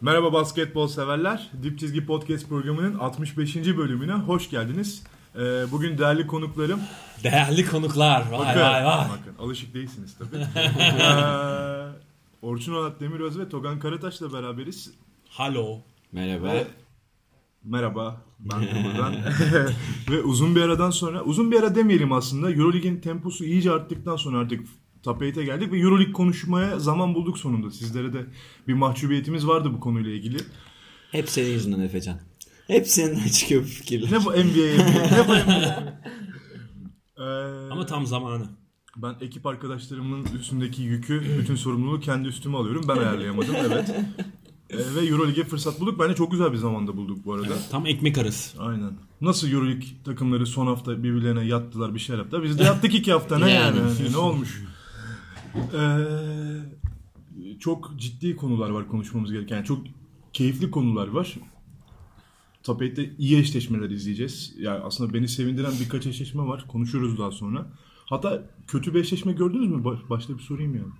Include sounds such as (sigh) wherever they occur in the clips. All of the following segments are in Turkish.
Merhaba basketbol severler. Dip Çizgi Podcast programının 65. bölümüne hoş geldiniz. Ee, bugün değerli konuklarım. Değerli konuklar. Vay Bakın, vay vay. bakın alışık değilsiniz tabii. (laughs) ee, Orçun Onat Demiröz ve Togan Karataş'la beraberiz. Halo. Merhaba. Ve merhaba ben de buradan. (laughs) ve uzun bir aradan sonra, uzun bir ara demeyelim aslında. Euroleague'in temposu iyice arttıktan sonra artık Top 8'e geldik ve Euroleague konuşmaya zaman bulduk sonunda. Sizlere de bir mahcubiyetimiz vardı bu konuyla ilgili. Hep senin yüzünden Efecan. Hep senden çıkıyor bu fikirler. Ne bu NBA, NBA? ne bu NBA? (laughs) Ee, Ama tam zamanı. Ben ekip arkadaşlarımın üstündeki yükü, bütün sorumluluğu kendi üstüme alıyorum. Ben ayarlayamadım evet. Ee, ve Euroleague'e fırsat bulduk. Bence çok güzel bir zamanda bulduk bu arada. Tam ekmek arası. Aynen. Nasıl Euroleague takımları son hafta birbirlerine yattılar bir şeyler yaptılar. Biz de yattık iki hafta ne yani? Yani. ne olmuş? Ee, çok ciddi konular var konuşmamız gereken. Yani çok keyifli konular var. Top 8'te iyi eşleşmeler izleyeceğiz. Yani aslında beni sevindiren birkaç eşleşme var. Konuşuruz daha sonra. Hatta kötü bir eşleşme gördünüz mü? Baş- Başta bir sorayım yani.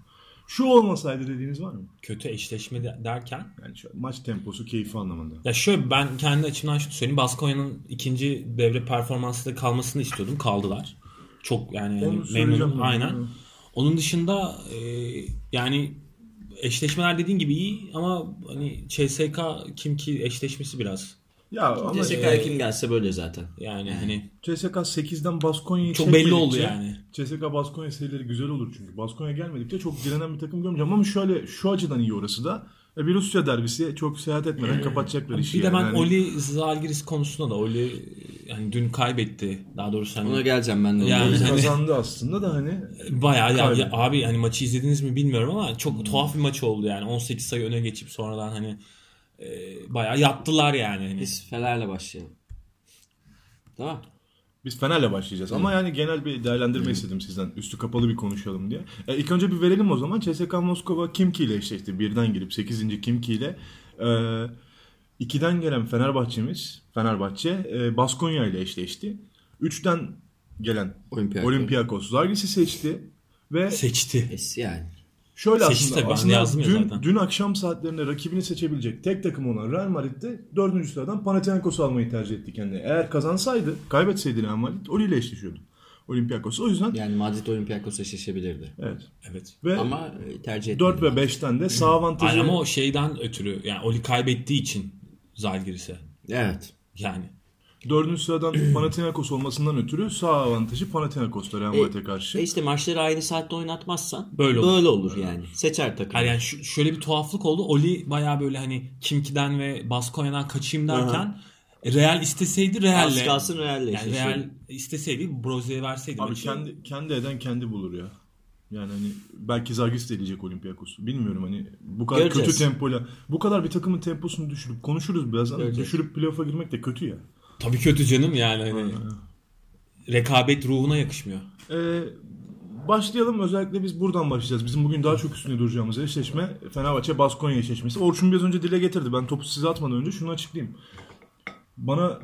Şu olmasaydı dediğiniz var mı? Kötü eşleşme de- derken. Yani şu maç temposu, keyfi anlamında. Ya şöyle ben kendi açımdan şunu söyleyeyim. Baskonya'nın ikinci devre performansında kalmasını istiyordum. Kaldılar. Çok yani, yani memnunum. Aynen. Hı. Onun dışında e, yani eşleşmeler dediğin gibi iyi ama hani CSK kim ki eşleşmesi biraz Ya ama CSK'ya kim gelse böyle zaten. yani hani CSK 8'den Baskonya'yı çok belli oldu yani. CSK Baskonya serileri güzel olur çünkü. Baskonya gelmedikçe çok direnen bir takım görmeyeceğim ama şöyle şu açıdan iyi orası da. E, Bir Rusya derbisi çok seyahat etmeden kapatacaklar işi. Bir de ben Yani Oli Zalgiris konusunda da Oli yani dün kaybetti. Daha doğrusu hani Ona geleceğim ben de. Yani- hani- kazandı aslında da hani Bayağı ya, ya abi hani maçı izlediniz mi bilmiyorum ama çok Hmm. tuhaf bir maç oldu yani. 18 sayı öne geçip sonradan hani e, bayağı yattılar yani. Hani. Biz Fener'le başlayalım. Tamam. biz Fener'le başlayacağız. Ama yani genel bir değerlendirme istedim sizden. Üstü kapalı bir konuşalım diye. E, ilk önce bir verelim o zaman. CSK Moskova Kimki ile eşleşti. Birden girip 8. Kimki ile. E, 2'den gelen Fenerbahçe'miz Fenerbahçe e, Baskonya ile eşleşti. 3'ten gelen Olympiakos. Olympiakos Zalgiris'i seçti. Ve Seçti. Yani. Şöyle Seçti aslında, tabii, aslında dün, zaten. dün akşam saatlerinde rakibini seçebilecek tek takım olan Real Madrid'de dördüncü sıradan Panathinaikos'u almayı tercih etti kendine. Eğer kazansaydı, kaybetseydi Real Madrid Oli ile eşleşiyordu. Olympiakos. O yüzden Yani Madrid Olympiakos eşleşebilirdi. evet. Evet. Ve Ama e, tercih etmedi. 4 ve 5'ten de sağ avantajı Ay, ama o şeyden ötürü yani Oli kaybettiği için Zalgiris'e. Evet. Yani. dördüncü sıradan (clears throat) Panathinaikos olmasından ötürü sağ avantajı Panathinaikos'ta Real Madrid'e karşı. E işte maçları aynı saatte oynatmazsan Böyle olur. böyle olur yani. Seçer takım. Yani şu- şöyle bir tuhaflık oldu. Oli bayağı böyle hani Kimki'den ve Baskonya'dan kaçayım derken Real isteseydi Az Real'le. kalsın Real'le Yani. Real isteseydi Broze'ye verseydi Abi maçı. kendi kendi eden kendi bulur ya. Yani hani belki Zalgiris de eleyecek Olympiakos'u. Bilmiyorum hani bu kadar Göreceğiz. kötü tempoyla bu kadar bir takımın temposunu düşürüp konuşuruz birazdan. Göreceğiz. Düşürüp playoff'a girmek de kötü ya. Tabii kötü canım yani. Hani rekabet ruhuna yakışmıyor. Ee, başlayalım. Özellikle biz buradan başlayacağız. Bizim bugün daha çok üstüne duracağımız eşleşme Fenerbahçe Baskonya eşleşmesi. Orçun biraz önce dile getirdi. Ben topu size atmadan önce şunu açıklayayım. Bana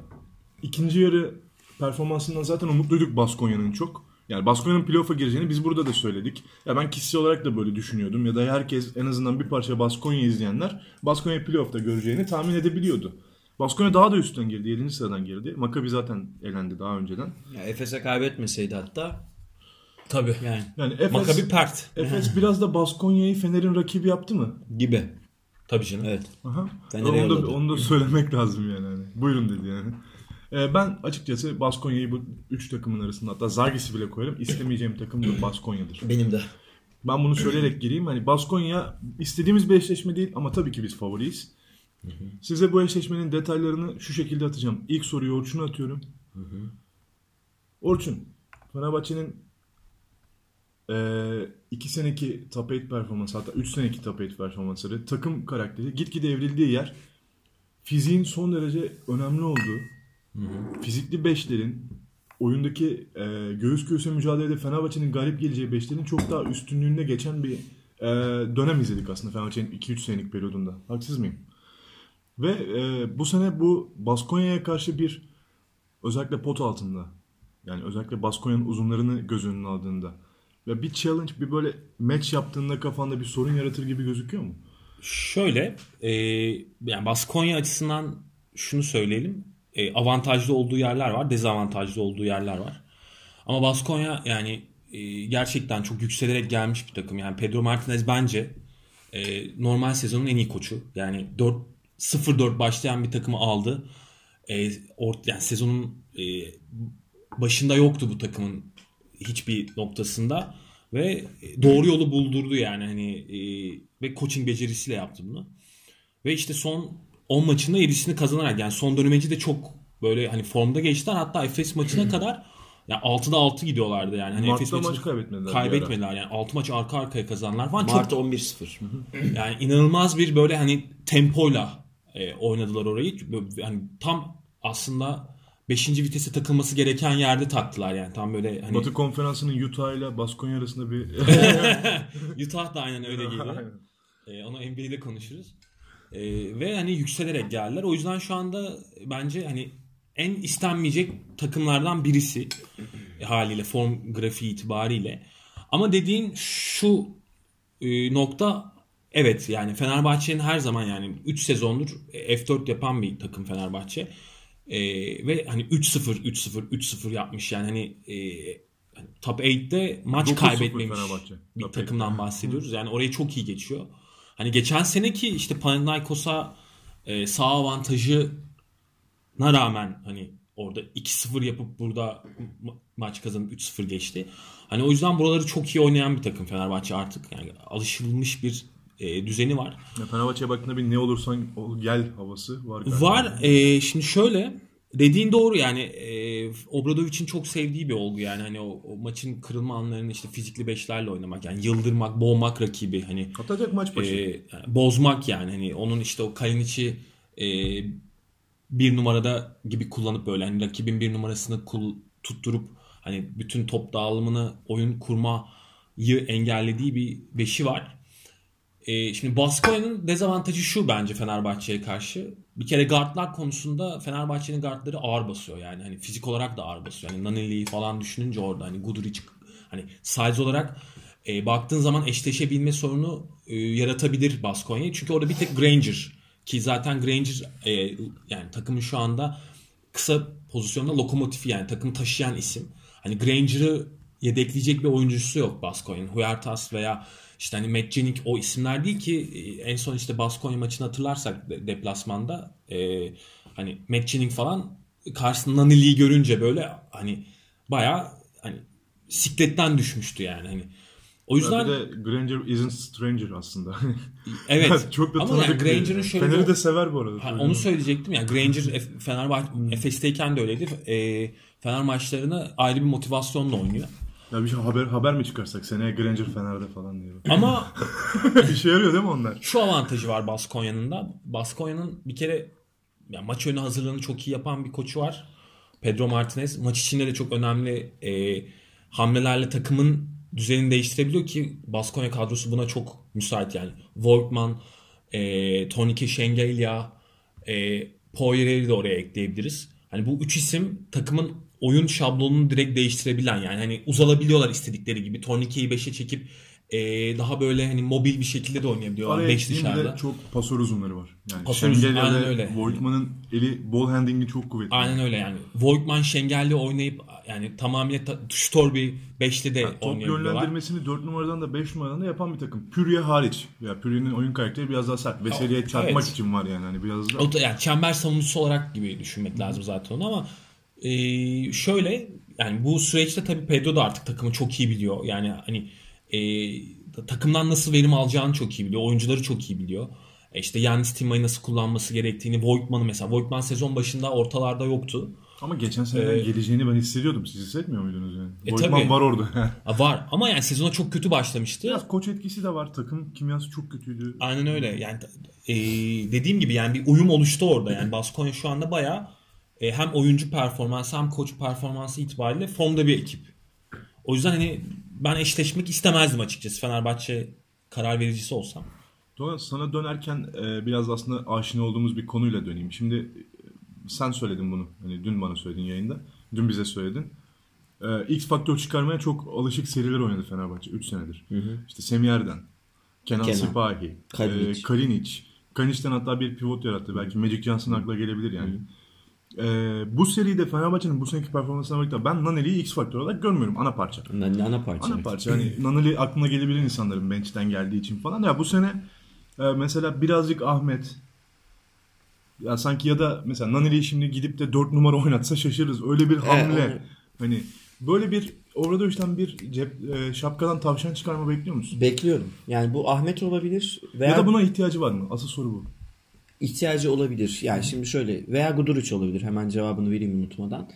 ikinci yarı performansından zaten umutluyduk Baskonya'nın çok. Yani Baskonya'nın playoff'a gireceğini biz burada da söyledik. Ya ben kişisel olarak da böyle düşünüyordum. Ya da herkes en azından bir parça Baskonya izleyenler Baskonya playoff'ta göreceğini tahmin edebiliyordu. Baskonya daha da üstten girdi. 7. sıradan girdi. Maccabi zaten elendi daha önceden. Ya Efes'e kaybetmeseydi hatta Tabii. yani Yani Efes, Makabi pert. Efes (laughs) biraz da Baskonya'yı Fener'in rakibi yaptı mı? gibi. Tabii canım. Evet. Aha. Onu, da, onu da söylemek lazım yani. Hani. Buyurun dedi yani. Ee, ben açıkçası Baskonya'yı bu üç takımın arasında hatta Zagis'i bile koyarım. İstemeyeceğim takım da Baskonya'dır. Benim de. Ben bunu söyleyerek gireyim. Hani Baskonya istediğimiz bir eşleşme değil ama tabii ki biz favoriyiz. Size bu eşleşmenin detaylarını şu şekilde atacağım. İlk soruyu Orçun'a atıyorum. Orçun, Fenerbahçe'nin eee iki seneki top 8 performansı hatta 3 seneki top 8 performansları takım karakteri gitgide evrildiği yer fiziğin son derece önemli olduğu fizikli beşlerin oyundaki e, göğüs göğüse mücadelede Fenerbahçe'nin galip geleceği beşlerin çok daha üstünlüğünde geçen bir e, dönem izledik aslında Fenerbahçe'nin 2-3 senelik periyodunda. Haksız mıyım? Ve e, bu sene bu Baskonya'ya karşı bir özellikle pot altında yani özellikle Baskonya'nın uzunlarını göz önüne aldığında ve bir challenge bir böyle match yaptığında kafanda bir sorun yaratır gibi gözüküyor mu? Şöyle e, yani Baskonya açısından şunu söyleyelim. E, avantajlı olduğu yerler var, dezavantajlı olduğu yerler var. Ama Baskonya yani e, gerçekten çok yükselerek gelmiş bir takım. Yani Pedro Martinez bence e, normal sezonun en iyi koçu. Yani 4 0-4 başlayan bir takımı aldı. E, ort, yani sezonun e, başında yoktu bu takımın hiçbir noktasında ve doğru yolu buldurdu yani hani e, ve coaching becerisiyle yaptı bunu. Ve işte son 10 maçında 7'sini kazanarak yani son dönemeci de çok böyle hani formda geçtiler. Hatta Efes maçına (clears throat) kadar yani 6'da 6 gidiyorlardı yani. Hani Mart'ta Efes maçını maç kaybetmediler Kaybetmediler yani 6 maç arka arkaya kazanlar falan. Mart Çok 11-0. (clears throat) yani inanılmaz bir böyle hani tempoyla e, oynadılar orayı. Böyle hani tam aslında 5. vitese takılması gereken yerde taktılar yani. Tam böyle hani Batı konferansının Utah ile Baskonya arasında bir (laughs) (laughs) Utah da aynen öyle geliyor. E, onu NBA'de konuşuruz. E, ve hani yükselerek geldiler. O yüzden şu anda bence hani en istenmeyecek takımlardan birisi e, haliyle form grafiği itibariyle. Ama dediğin şu e, nokta evet yani Fenerbahçe'nin her zaman yani 3 sezondur F4 yapan bir takım Fenerbahçe. E, ve hani 3-0 3-0 3-0 yapmış yani hani e, hani top 8'te maç 9-0 kaybetmemiş bir takımdan bahsediyoruz. Yani orayı çok iyi geçiyor. Hani geçen seneki işte Panathinaikos'a e, sağ avantajına rağmen hani orada 2-0 yapıp burada ma- maç kazanıp 3-0 geçti. Hani o yüzden buraları çok iyi oynayan bir takım Fenerbahçe artık. Yani alışılmış bir e, düzeni var. Fenerbahçe'ye baktığında bir ne olursan ol, gel havası var. galiba. Var. E, şimdi şöyle dediğin doğru yani e, Obradovic'in çok sevdiği bir olgu yani hani o, o maçın kırılma anlarını işte fizikli beşlerle oynamak yani yıldırmak, boğmak rakibi hani Atacak maç başı. e, bozmak yani hani onun işte o Kalinic'i e, bir numarada gibi kullanıp böyle hani rakibin bir numarasını kul, tutturup hani bütün top dağılımını oyun kurmayı engellediği bir beşi var. E, şimdi Baskonya'nın dezavantajı şu bence Fenerbahçe'ye karşı. Bir kere guardlar konusunda Fenerbahçe'nin guardları ağır basıyor yani. Hani fizik olarak da ağır basıyor. Yani Naneli'yi falan düşününce orada hani Guduric hani size olarak e, baktığın zaman eşleşebilme sorunu e, yaratabilir Baskonya. Çünkü orada bir tek Granger ki zaten Granger e, yani takımın şu anda kısa pozisyonda lokomotifi yani takımı taşıyan isim. Hani Granger'ı yedekleyecek bir oyuncusu yok Baskonya'nın. Huertas veya işte hani Jennings o isimler değil ki e, en son işte Baskonya maçını hatırlarsak de- deplasmanda e, hani Jennings falan karşısında Nanili'yi görünce böyle hani baya hani sikletten düşmüştü yani hani. O yüzden Bir de Granger isn't stranger aslında. (laughs) evet (laughs) Çok da ama yani. Granger'ın şöyle Fener'i de sever bu arada. Ha, onu söyleyecektim ya Granger Fenerbahçe Efes'teyken de öyleydi. E, Fener maçlarını ayrı bir motivasyonla oynuyor. Ya bir şey haber haber mi çıkarsak seneye Granger Fener'de falan diye. Ama (laughs) İşe yarıyor değil mi onlar? şu avantajı var Baskonya'nın da. Baskonya'nın bir kere ya maç önü hazırlığını çok iyi yapan bir koçu var. Pedro Martinez. Maç içinde de çok önemli e, hamlelerle takımın düzenini değiştirebiliyor ki Baskonya kadrosu buna çok müsait yani. Voigtman, e, Tonike Şengelya, e, Poirier'i de oraya ekleyebiliriz. Hani bu üç isim takımın oyun şablonunu direkt değiştirebilen yani hani uzalabiliyorlar istedikleri gibi. Tornike'yi 5'e çekip e, daha böyle hani mobil bir şekilde de oynayabiliyorlar Araya 5 ekleyeyim bir dışarıda. de çok pasör uzunları var. Yani Pasör uzun, aynen öyle. Voigtman'ın eli ball handling'i çok kuvvetli. Aynen öyle yani. Voigtman Şengel'le oynayıp yani tamamıyla ta- Ştor bir 5'li de Yani top yönlendirmesini 4 numaradan da 5 numaradan da yapan bir takım. Pürye hariç. Ya Pürye'nin oyun karakteri biraz daha sert. Veseli'ye çarpmak evet. için var yani. Hani biraz da O da yani çember savunucusu olarak gibi düşünmek lazım zaten onu ama e, şöyle yani bu süreçte tabii Pedro da artık takımı çok iyi biliyor. Yani hani e, takımdan nasıl verim alacağını çok iyi biliyor. Oyuncuları çok iyi biliyor. E işte Yannis Tima'yı nasıl kullanması gerektiğini, Voigtman'ı mesela. Voigtman sezon başında ortalarda yoktu. ama geçen sene Ee, geleceğini ben hissediyordum. Siz hissetmiyor muydunuz yani? E, Voigtman tabii. var orada. (laughs) Ha, var ama yani sezona çok kötü başlamıştı. biraz koç etkisi de var. Takım kimyası çok kötüydü. Aynen öyle. Yani e, dediğim gibi yani bir uyum oluştu orada. Yani Baskonya şu anda bayağı e, hem oyuncu performansı hem koç performansı itibariyle formda bir ekip. O yüzden hani ben eşleşmek istemezdim açıkçası Fenerbahçe karar vericisi olsam. Dolayısıyla sana dönerken e, biraz aslında aşina olduğumuz bir konuyla döneyim. Şimdi e, sen söyledin bunu. Hani dün bana söyledin yayında. Dün bize söyledin. E, X faktör çıkarmaya çok alışık seriler oynadı Fenerbahçe 3 senedir. İşte Semih Erden, Kenan, Kenan. Sipahi, Kalinic. e, Kalinic. Kalinic'ten hatta bir pivot yarattı. Belki Magic Johnson akla gelebilir yani. E, bu seride Fenerbahçe'nin bu seneki performansına birlikte ben Naneli'yi X faktör olarak görmüyorum ana parça. Ana, ana parça. Ana evet. parça. Hani (laughs) Naneli aklına gelebilir insanların bench'ten geldiği için falan. Ya bu sene e, mesela birazcık Ahmet ya sanki ya da mesela Naneli'yi şimdi gidip de 4 numara oynatsa şaşırırız. Öyle bir hamle. onu- Hani böyle bir Obradoviç'ten bir cep, e, şapkadan tavşan çıkarma bekliyor musun? Bekliyorum. Yani bu Ahmet olabilir veya Ya da buna ihtiyacı var mı? Asıl soru bu. İhtiyacı olabilir. Yani şimdi şöyle veya Guduric olabilir. Hemen cevabını vereyim unutmadan.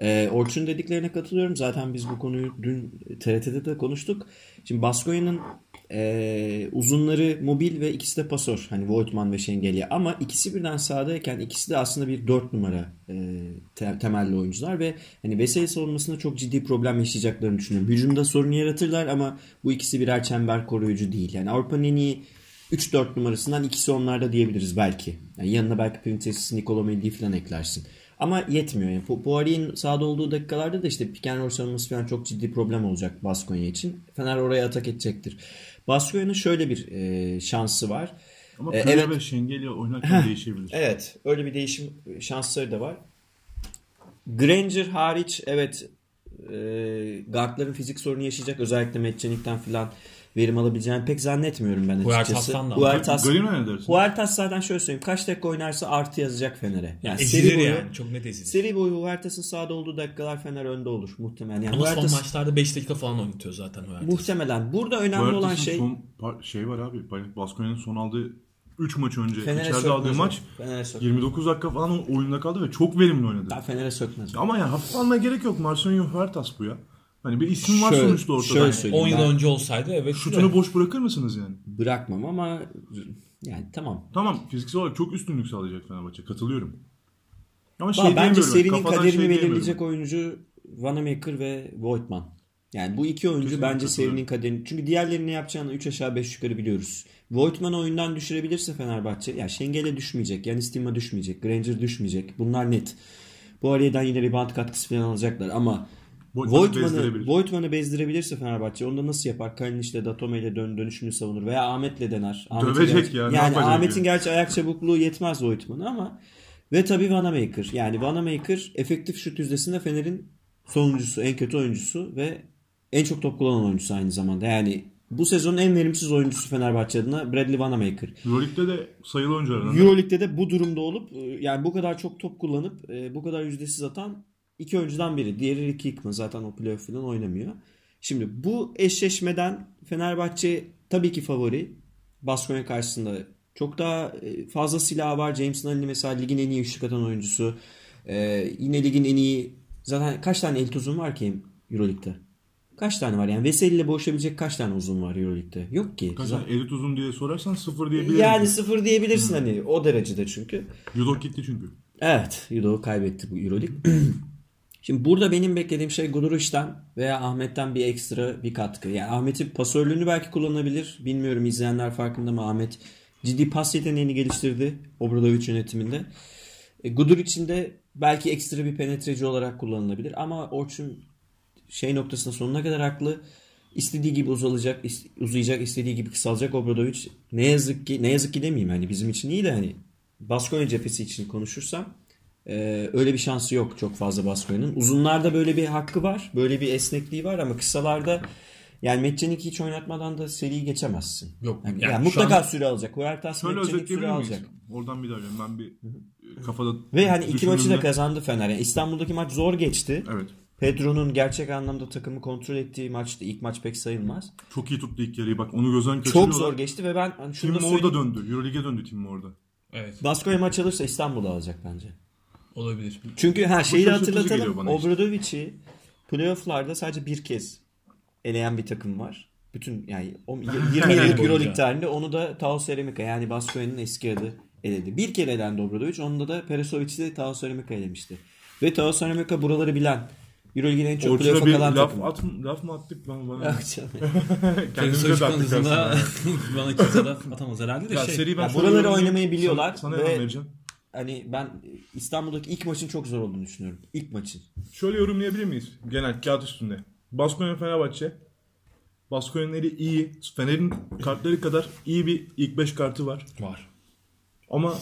Ee, Orçun dediklerine katılıyorum. Zaten biz bu konuyu dün TRT'de de konuştuk. Şimdi Baskoya'nın e, uzunları mobil ve ikisi de pasör. Hani Voigtman ve Şengelya. Ama ikisi birden sahadayken ikisi de aslında bir 4 numara e, te- temelli oyuncular ve hani Veseli savunmasında çok ciddi problem yaşayacaklarını düşünüyorum. Hücumda sorun yaratırlar ama bu ikisi birer çember koruyucu değil. Yani Avrupa'nın en iyi 3-4 numarasından ikisi onlarda diyebiliriz belki. Yani yanına belki Princes, Nikola Mendy'yi falan eklersin. Ama yetmiyor. Yani Po- Poirier'in sahada olduğu dakikalarda da işte pick and roll savunması falan çok ciddi problem olacak Baskonya için. Fener oraya atak edecektir. Baskonya'nın şöyle bir e, şansı var. Ama E, Pele evet. ve Şengelya oynarken değişebilir. Evet, öyle bir değişim şansları da var. Granger hariç evet e, guardların fizik sorunu yaşayacak. Özellikle Metçenik'ten falan verim alabileceğini pek zannetmiyorum ben açıkçası. Huertas'tan da. Huertas? Huertas zaten şöyle söyleyeyim. Kaç dakika oynarsa artı yazacak Fener'e. Yani Ezilir seri boyu, yani. Çok net ezilir. seri boyu Huertas'ın sahada olduğu dakikalar Fener önde olur muhtemelen. Yani Ama son Huertas, maçlarda 5 dakika falan oynatıyor zaten Huertas. muhtemelen. Burada önemli olan şey son par- şey var abi. Baskonya'nın son aldığı 3 maç önce Fener'e içeride aldığı maç Fener'e sökmez. 29 dakika falan o oyunda kaldı ve çok verimli oynadı. Daha Fener'e sökmez. Ama yani hafif almaya gerek yok. Marcelino Huertas bu ya. Hani bir isim var Şöyle- sonuçta ortada. şöyle söyleyeyim. 10 yıl Ben- önce olsaydı evet. Şutunu boş bırakır mısınız yani? Bırakmam ama yani tamam. Tamam fiziksel olarak çok üstünlük sağlayacak Fenerbahçe. Katılıyorum. Ama Şey şey bence diyemiyorum, serinin kafadan kaderini şey belirleyecek oyuncu Vanamaker ve Voigtman. Yani bu iki oyuncu Kesinlikle bence serinin kaderini. Çünkü diğerlerinin ne yapacağını 3 aşağı 5 yukarı biliyoruz. Voigtman oyundan düşürebilirse Fenerbahçe, ya Şengel'e düşmeyecek, Yanis Tim'a düşmeyecek, Granger düşmeyecek. Bunlar net. Bu aradan yine rebound katkısı falan alacaklar ama Voigtman'ı Voigtman'ı bezdirebilir. Voigtman'ı bezdirebilirse Fenerbahçe onu da nasıl yapar? Kalinic'le Datome ile dön, dönüşünü savunur veya Ahmet'le dener. Ahmet'in Dövecek ya, Yani yapacak Ahmet'in gerçi ayak çabukluğu yetmez Voigtman'a ama ve tabii Vanamaker. Yani Vanamaker efektif şut yüzdesinde Fener'in sonuncusu, en kötü oyuncusu ve en çok top kullanan oyuncusu aynı zamanda. Yani bu sezonun en verimsiz oyuncusu Fenerbahçe adına Bradley Vanamaker. Euroleague'de de sayılı oyunculardan. Euroleague'de de bu durumda olup e, yani bu kadar çok top kullanıp e, bu kadar yüzdesiz atan iki oyuncudan biri. Diğeri Ricky Hickman zaten o playoff falan oynamıyor. Şimdi bu eşleşmeden Fenerbahçe tabii ki favori. Baskonya karşısında çok daha e, fazla silahı var. James Nunnally mesela ligin en iyi üçlük atan oyuncusu. E, yine ligin en iyi zaten kaç tane el uzun var ki Euroleague'de? Kaç tane var yani? Veseli ile boğuşabilecek kaç tane uzun var Euroleague'de? Yok ki. Kaç tane elit uzun diye sorarsan sıfır diyebilirim. Yani sıfır diyebilirsin hani o derecede çünkü. Yudok gitti çünkü. Evet, Yudo kaybetti bu Euroleague. (clears throat) Şimdi burada benim beklediğim şey Guduric'ten veya Ahmet'ten bir ekstra bir katkı. Yani Ahmet'in pasörlüğünü belki kullanabilir. Bilmiyorum izleyenler farkında mı Ahmet ciddi pas yeteneğini geliştirdi Obradovic yönetiminde. E, Guduric'in de belki ekstra bir penetreci olarak kullanılabilir ama Orçun şey noktasında sonuna kadar haklı. İstediği gibi uzalacak, uzayacak, istediği gibi kısalacak Obradovic. Ne yazık ki, ne yazık ki demeyeyim hani bizim için iyi de hani Baskonya cephesi için konuşursam e, öyle bir şansı yok çok fazla Baskonya'nın. Uzunlarda böyle bir hakkı var, böyle bir esnekliği var ama kısalarda yani Metçenik hiç oynatmadan da seriyi geçemezsin. Yok, Yani, yani yani mutlaka an- süre alacak. Huertas Şöyle Metçenik süre alacak. Oradan bir daha. Ben bir e, kafada Ve hani iki maçı da kazandı Fener. Yani İstanbul'daki maç zor geçti. Evet. Pedro'nun gerçek anlamda takımı kontrol ettiği maçtı. İlk maç pek sayılmaz. Çok iyi tuttu ilk yarıyı. Bak onu gözden kaçırıyorlar. Çok zor geçti ve ben hani şunu Tim da orada söyleyeyim. döndü. Euroleague'e döndü Tim orada. Evet. Baskonya maç alırsa İstanbul'u alacak bence. Olabilir. Çünkü ha şeyi hatırlatalım. Obradovic'i playoff'larda sadece bir kez eleyen bir takım var. Bütün yani o 20 Kariyer yıllık. Euroleague tarihinde onu da Tao Ceramica yani Baskonya'nın eski adı eledi. Bir kere elendi Obradovic. Onda da Peresovic'i de Tao Ceramica elemişti. Ve Tao Ceramica buraları bilen Euroleague'in en çok playoff'a bir kalan laf, takımı. at, laf mı attık lan bana? Yok canım. (laughs) Kendimize Kendisi de attık aslında. (laughs) bana kimse de atamaz herhalde de Ya şey. Ya buraları oynamayı biliyorlar Sana, sana ve- vereceğim. Hani ben İstanbul'daki ilk maçın çok zor olduğunu düşünüyorum. İlk maçın. Şöyle yorumlayabilir miyiz? Genel kağıt üstünde. Baskonya Fenerbahçe Baskonya'nın iyi. Fener'in kartları kadar iyi bir ilk 5 kartı var. Var. Ama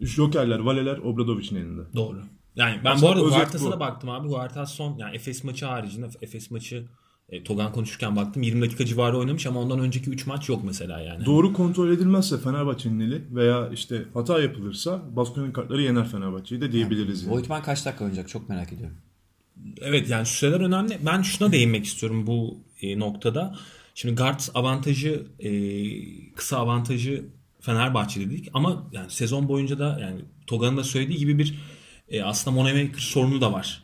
Jokerler, Valeler Obradovic'in elinde. Doğru. Yani ben Aslında bu arada Huertas'a da baktım abi. Huertas son yani Efes maçı haricinde Efes maçı e, Togan konuşurken baktım 20 dakika civarı oynamış ama ondan önceki 3 maç yok mesela yani. Doğru kontrol edilmezse Fenerbahçe'nin eli veya işte hata yapılırsa Baskonya'nın kartları yener Fenerbahçe'yi de diyebiliriz. Yani. Voigtman kaç dakika oynayacak çok merak ediyorum. Evet yani süreler önemli. Ben şuna değinmek istiyorum bu e, noktada. Şimdi guard avantajı e, kısa avantajı Fenerbahçe dedik ama yani sezon boyunca da yani Toga'nın da söylediği gibi bir e, aslında Moneymaker sorunu da var.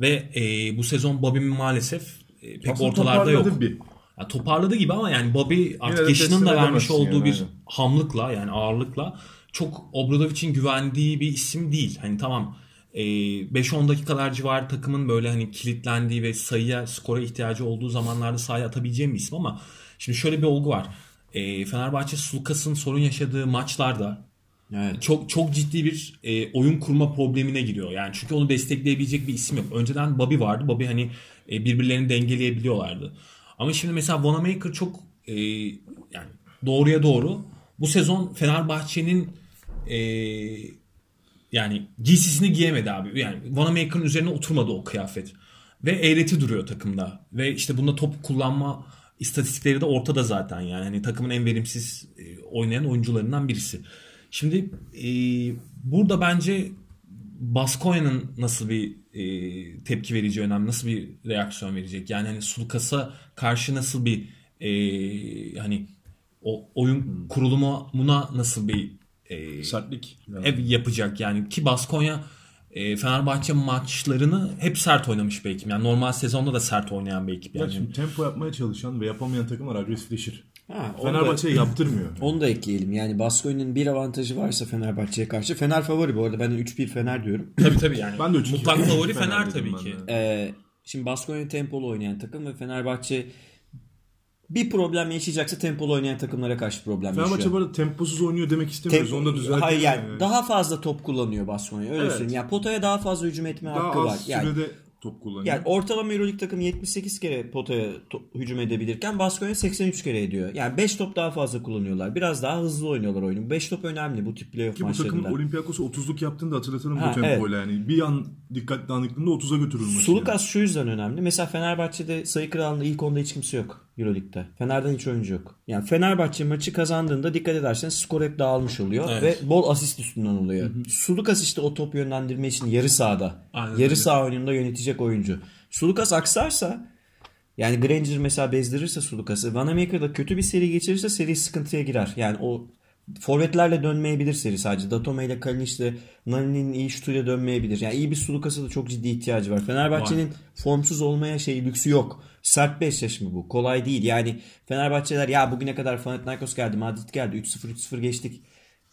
Ve e, bu sezon Bobby'nin maalesef e, pek Aslında ortalarda yok. toparladı bir. Ya toparladı gibi ama yani Bobby artık yaşının da vermiş olduğu yani, bir aynen. hamlıkla yani ağırlıkla çok Obradovic'in güvendiği bir isim değil. Hani tamam e, 5-10 dakikalar civarı takımın böyle hani kilitlendiği ve sayıya skora ihtiyacı olduğu zamanlarda sahaya atabileceğim bir isim ama şimdi şöyle bir olgu var. E, Fenerbahçe Sulukas'ın sorun yaşadığı maçlarda Evet. çok çok ciddi bir e, oyun kurma problemine giriyor. Yani çünkü onu destekleyebilecek bir isim yok. Önceden Bobby vardı. Bobby hani e, birbirlerini dengeleyebiliyorlardı. Ama şimdi mesela Wanamaker çok e, yani doğruya doğru bu sezon Fenerbahçe'nin e, yani giysisini giyemedi abi. Yani Wanamaker'ın üzerine oturmadı o kıyafet. Ve eğreti duruyor takımda. Ve işte bunda top kullanma istatistikleri de ortada zaten yani. Hani takımın en verimsiz e, oynayan oyuncularından birisi. Şimdi e, burada bence Baskonya'nın nasıl bir e, tepki vereceği önemli. Nasıl bir reaksiyon verecek? Yani hani Sulukas'a karşı nasıl bir e, hani o oyun kurulumuna nasıl bir e, Sertlik. ev yapacak yani ki Baskonya e, Fenerbahçe maçlarını hep sert oynamış bir ekip. Yani normal sezonda da sert oynayan bir ekip Ya yani. şimdi tempo yapmaya çalışan ve yapamayan takımlar agresifleşir. Ha, Fenerbahçe yaptırmıyor. (laughs) Onu da ekleyelim. Yani Baskonya'nın bir avantajı varsa Fenerbahçe'ye karşı. Fener favori bu arada. Ben de 3-1 Fener diyorum. Tabii tabii yani. Ben de üç- Mutlak favori Fener Fener tabii ki. Ee, şimdi Baskonya tempolu oynayan takım ve Fenerbahçe bir problem yaşayacaksa tempolu oynayan takımlara karşı problem Fenerbahçe yaşıyor. bu arada temposuz oynuyor demek istemiyoruz. Tempo- Onu da düzeltelim. Hayır yani yani. daha fazla top kullanıyor Baskonya. Öyle Evet. söyleyeyim. Yani potaya daha fazla hücum etme Daha hakkı az var. Yani sürede top kullanıyor. Yani ortalama Euroleague takımı 78 kere potaya to- hücum edebilirken Baskonya 83 kere ediyor. Yani 5 top daha fazla kullanıyorlar. Biraz daha hızlı oynuyorlar oyunu. 5 top önemli bu tip playoff Ki bu takım maçlarında. Olympiakos'u 30'luk yaptığını da hatırlatırım Ha, bu tempoyla yani. Bir an dikkat dağınıklığında 30'a götürür maçı. Sulukas şu yüzden önemli. Mesela Fenerbahçe'de sayı kralında ilk onda hiç kimse yok Euroleague'de. Fener'den hiç oyuncu yok. Yani Fenerbahçe maçı kazandığında dikkat edersen skor hep dağılmış oluyor Evet. ve bol asist üstünden oluyor. Sulukas işte o top yönlendirme için yarı sahada. Aynen yarı öyle. saha oyununda yönetecek oyuncu. Sulukas aksarsa yani Granger mesela bezdirirse Sulukas'ı, Vanamaker da kötü bir seri geçirirse seri sıkıntıya girer. Yani o forvetlerle dönmeyebilir seri sadece. Datome ile Kalinic'le Nani'nin iyi şutuyla dönmeyebilir. Yani iyi bir Sulukas'a da çok ciddi ihtiyacı var. Fenerbahçe'nin formsuz olmaya şey lüksü yok. Sert bir eşleşme bu. Kolay değil. Yani Fenerbahçeler ya bugüne kadar Panathinaikos geldi, Madrid geldi. 3-0 3-0 geçtik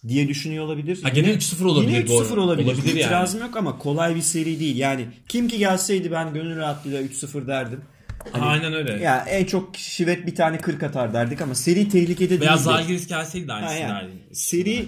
diye düşünüyor olabilir. Ha, gene 3-0 olabilir Yine bu 3-0 arada. olabilir. Olabilir yani. İtirazım yok ama kolay bir seri değil. Yani kim ki gelseydi ben gönül rahatlığıyla 3-0 derdim. Hani Aynen öyle. Ya en çok Şivet bir tane 40 atar derdik ama seri tehlikede Veya değildi. Zalgiris gelseydi de Ha, aynı yani. Seri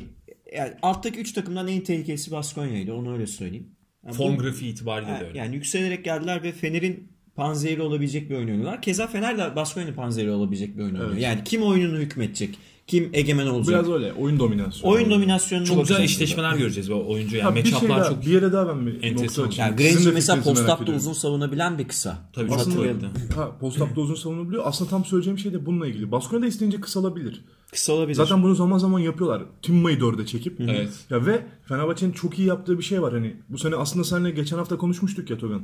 yani alttaki 3 takımdan en tehlikelisi Baskonya'ydı. Onu öyle söyleyeyim. Yani Form bu- grafiği itibariyle Ha, de öyle. yani yükselerek geldiler ve Fener'in panzehri olabilecek bir oyun oynuyorlar. Keza Fener de Baskonya'nın panzehri olabilecek bir oyun oynuyor. Evet. Yani kim oyununu hükmedecek? Kim egemen olacak? Biraz öyle oyun dominasyonu. oyun dominasyonuna Çok güzel eşleşmeler göreceğiz bu oyuncu. Ha, Yani bir, şey matchup'lar daha, çok bir yere daha ben bir enteresan. nokta. Yani de mesela post-up'ta uzun savunabilen bir kısa. tabii Aslında ha, post-up'ta uzun savunabiliyor. Aslında tam söyleyeceğim şey de bununla ilgili. Baskonya'da isteyince kısalabilir. Kısa olabilir. Zaten bunu zaman zaman yapıyorlar. Timmayı dörde çekip. Evet. Ya ve Fenerbahçe'nin çok iyi yaptığı bir şey var. Hani bu sene aslında seninle geçen hafta konuşmuştuk ya Togan.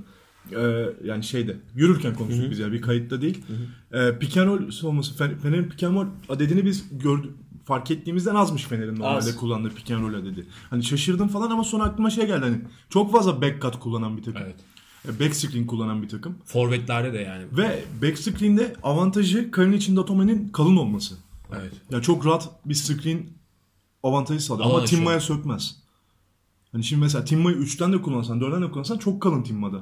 Ee, yani şeyde yürürken konuştuk biz ya bir kayıtta değil. Ee, pick and roll savunması Fener- Fener'in roll adedini biz gördük fark ettiğimizden azmış Fener'in normalde Az. kullandığı pick and roll adedi. Hani şaşırdım falan ama sonra aklıma şey geldi hani çok fazla back cut kullanan bir takım. Evet. E, Back screen kullanan bir takım. Forvetlerde de yani. Ve back screen'de avantajı Kalinic'in Datome'nin kalın olması. Evet. Ya çok rahat bir screen avantajı sağlıyor. Alan Ama açıyor. Timma'ya sökmez. Hani şimdi mesela Timma'yı 3'ten de kullansan 4'ten de kullansan çok kalın Timma'da.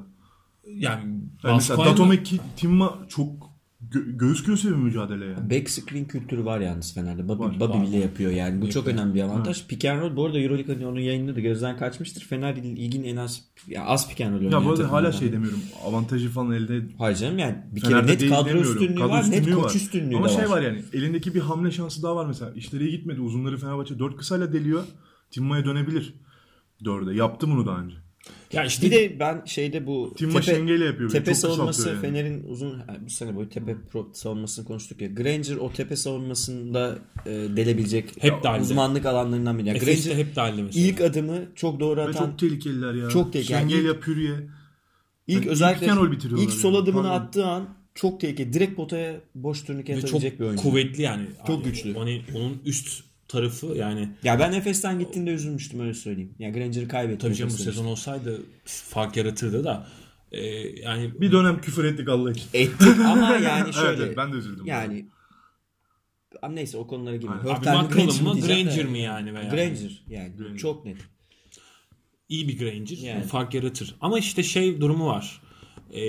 Yani Yani mesela Baskonya- Datome ki Timma çok gö- göğüs göğüse bir mücadele yani. Back screen kültürü var yalnız Fener'de. Bobby, Var, Bobby var. bile yapıyor yani. Bu çok önemli bir avantaj. Pick and roll bu arada Euroleague hani onun yayınladı gözden kaçmıştır. Fener ligin en az ya az pick and roll Ya bu arada hala şey demiyorum. Avantajı falan elde Hayır canım yani bir kere Fener'de net değil kadro demiyorum. üstünlüğü Kadro var, net üstünlüğü koç var. üstünlüğü Ama de şey var. var yani elindeki bir hamle şansı daha var mesela. İşleri iyi gitmedi. Uzunları Fenerbahçe 4 kısayla deliyor. Timma'ya dönebilir. Dörde. Yaptı bunu daha önce. Ya işte Bir de ben şeyde bu Timma Şenge'yle yapıyor. tepe Çok savunması yani. Fener'in uzun bu sene boyu tepe pro savunmasını konuştuk ya. Granger o tepe savunmasında e, delebilecek Hep dahilde. uzmanlık alanlarından biri. Yani Granger hep dahilde mesela. ilk adımı çok doğru Ve atan çok tehlikeliler ya. Çok tehlikeli. Yani Şengel'le Pürye. ilk Yani özellikle ilk ilk sol yani. adımını Pardon. attığı an çok tehlikeli. Direkt potaya boş turnike Ve çok atabilecek bir oyuncu. kuvvetli yani. Çok Abi, güçlü. Hani onun üst tarafı yani Ya ben Efes'ten gittiğinde üzülmüştüm öyle söyleyeyim. Ya Granger'ı kaybetti. tabii canım bu sezon olsaydı fark yaratırdı da e, yani Bir dönem küfür ettik Allah için. Ettik ama (laughs) yani şöyle. Evet, evet, ben de üzüldüm. Yani Ama neyse o konulara girmiyorum. Abi McCollum de- Granger mi yani veya Granger yani. Granger. Çok net. iyi bir Granger Yani. fark yaratır. Ama işte şey durumu var. E,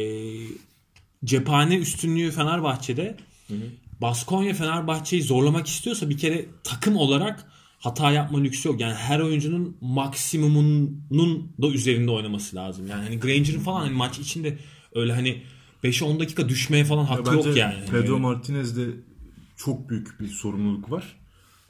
cephane üstünlüğü Fenerbahçe'de Baskonya Fenerbahçe'yi zorlamak istiyorsa bir kere takım olarak hata yapma lüksü yok. Yani her oyuncunun maksimumunun da üzerinde oynaması lazım. Yani hani Granger'ın falan hani maç içinde öyle hani 5-10 dakika düşmeye falan Ya hakkı bence yok yani. Pedro. Martinez'de çok büyük bir sorumluluk var.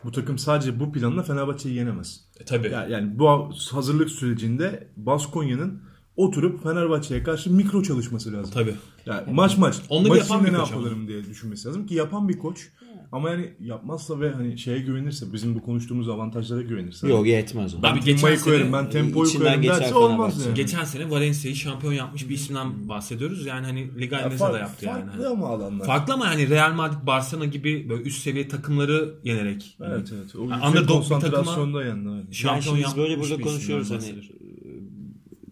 Bu takım sadece bu planla Fenerbahçe'yi yenemez. E, tabii. Ya- Yani bu hazırlık sürecinde Baskonya'nın oturup Fenerbahçe'ye karşı mikro çalışması lazım. Tabii. Yani maç maç. Onları maç yapan bir ne koç ama. yapalım diye düşünmesi lazım ki yapan bir koç. Ama yani yapmazsa ve hani şeye güvenirse bizim bu konuştuğumuz avantajlara güvenirse. Yok yetmez o. Abi Ben geçen sene- koyarım ben tempoyu koyarım derse olmaz yani. Geçen sene Valencia'yı şampiyon yapmış bir isimden bahsediyoruz. Yani hani Liga Ya fark- de yaptı yani. Farklı ama alanlar. Farklı ama yani Real Madrid, Barcelona gibi böyle üst seviye takımları yenerek. Evet evet. O Yani yüksek underdog bir konsantrasyonda yendi. Yani Şampiyon şimdi biz böyle yapmış burada konuşuyoruz hani.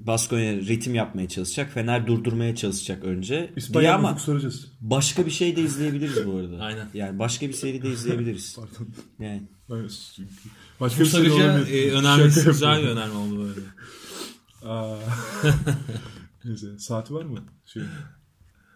Baskonya ritim yapmaya çalışacak. Fener durdurmaya çalışacak önce. İspanya ama soracağız. başka bir şey de izleyebiliriz bu arada. (laughs) Aynen. Yani başka bir seri de izleyebiliriz. Pardon. Yani Evet, Başka Bu bir şey sarıca olabilir. e, önermesi güzel bir önerme oldu böyle. Aa. (laughs) Neyse saati var mı? Şey,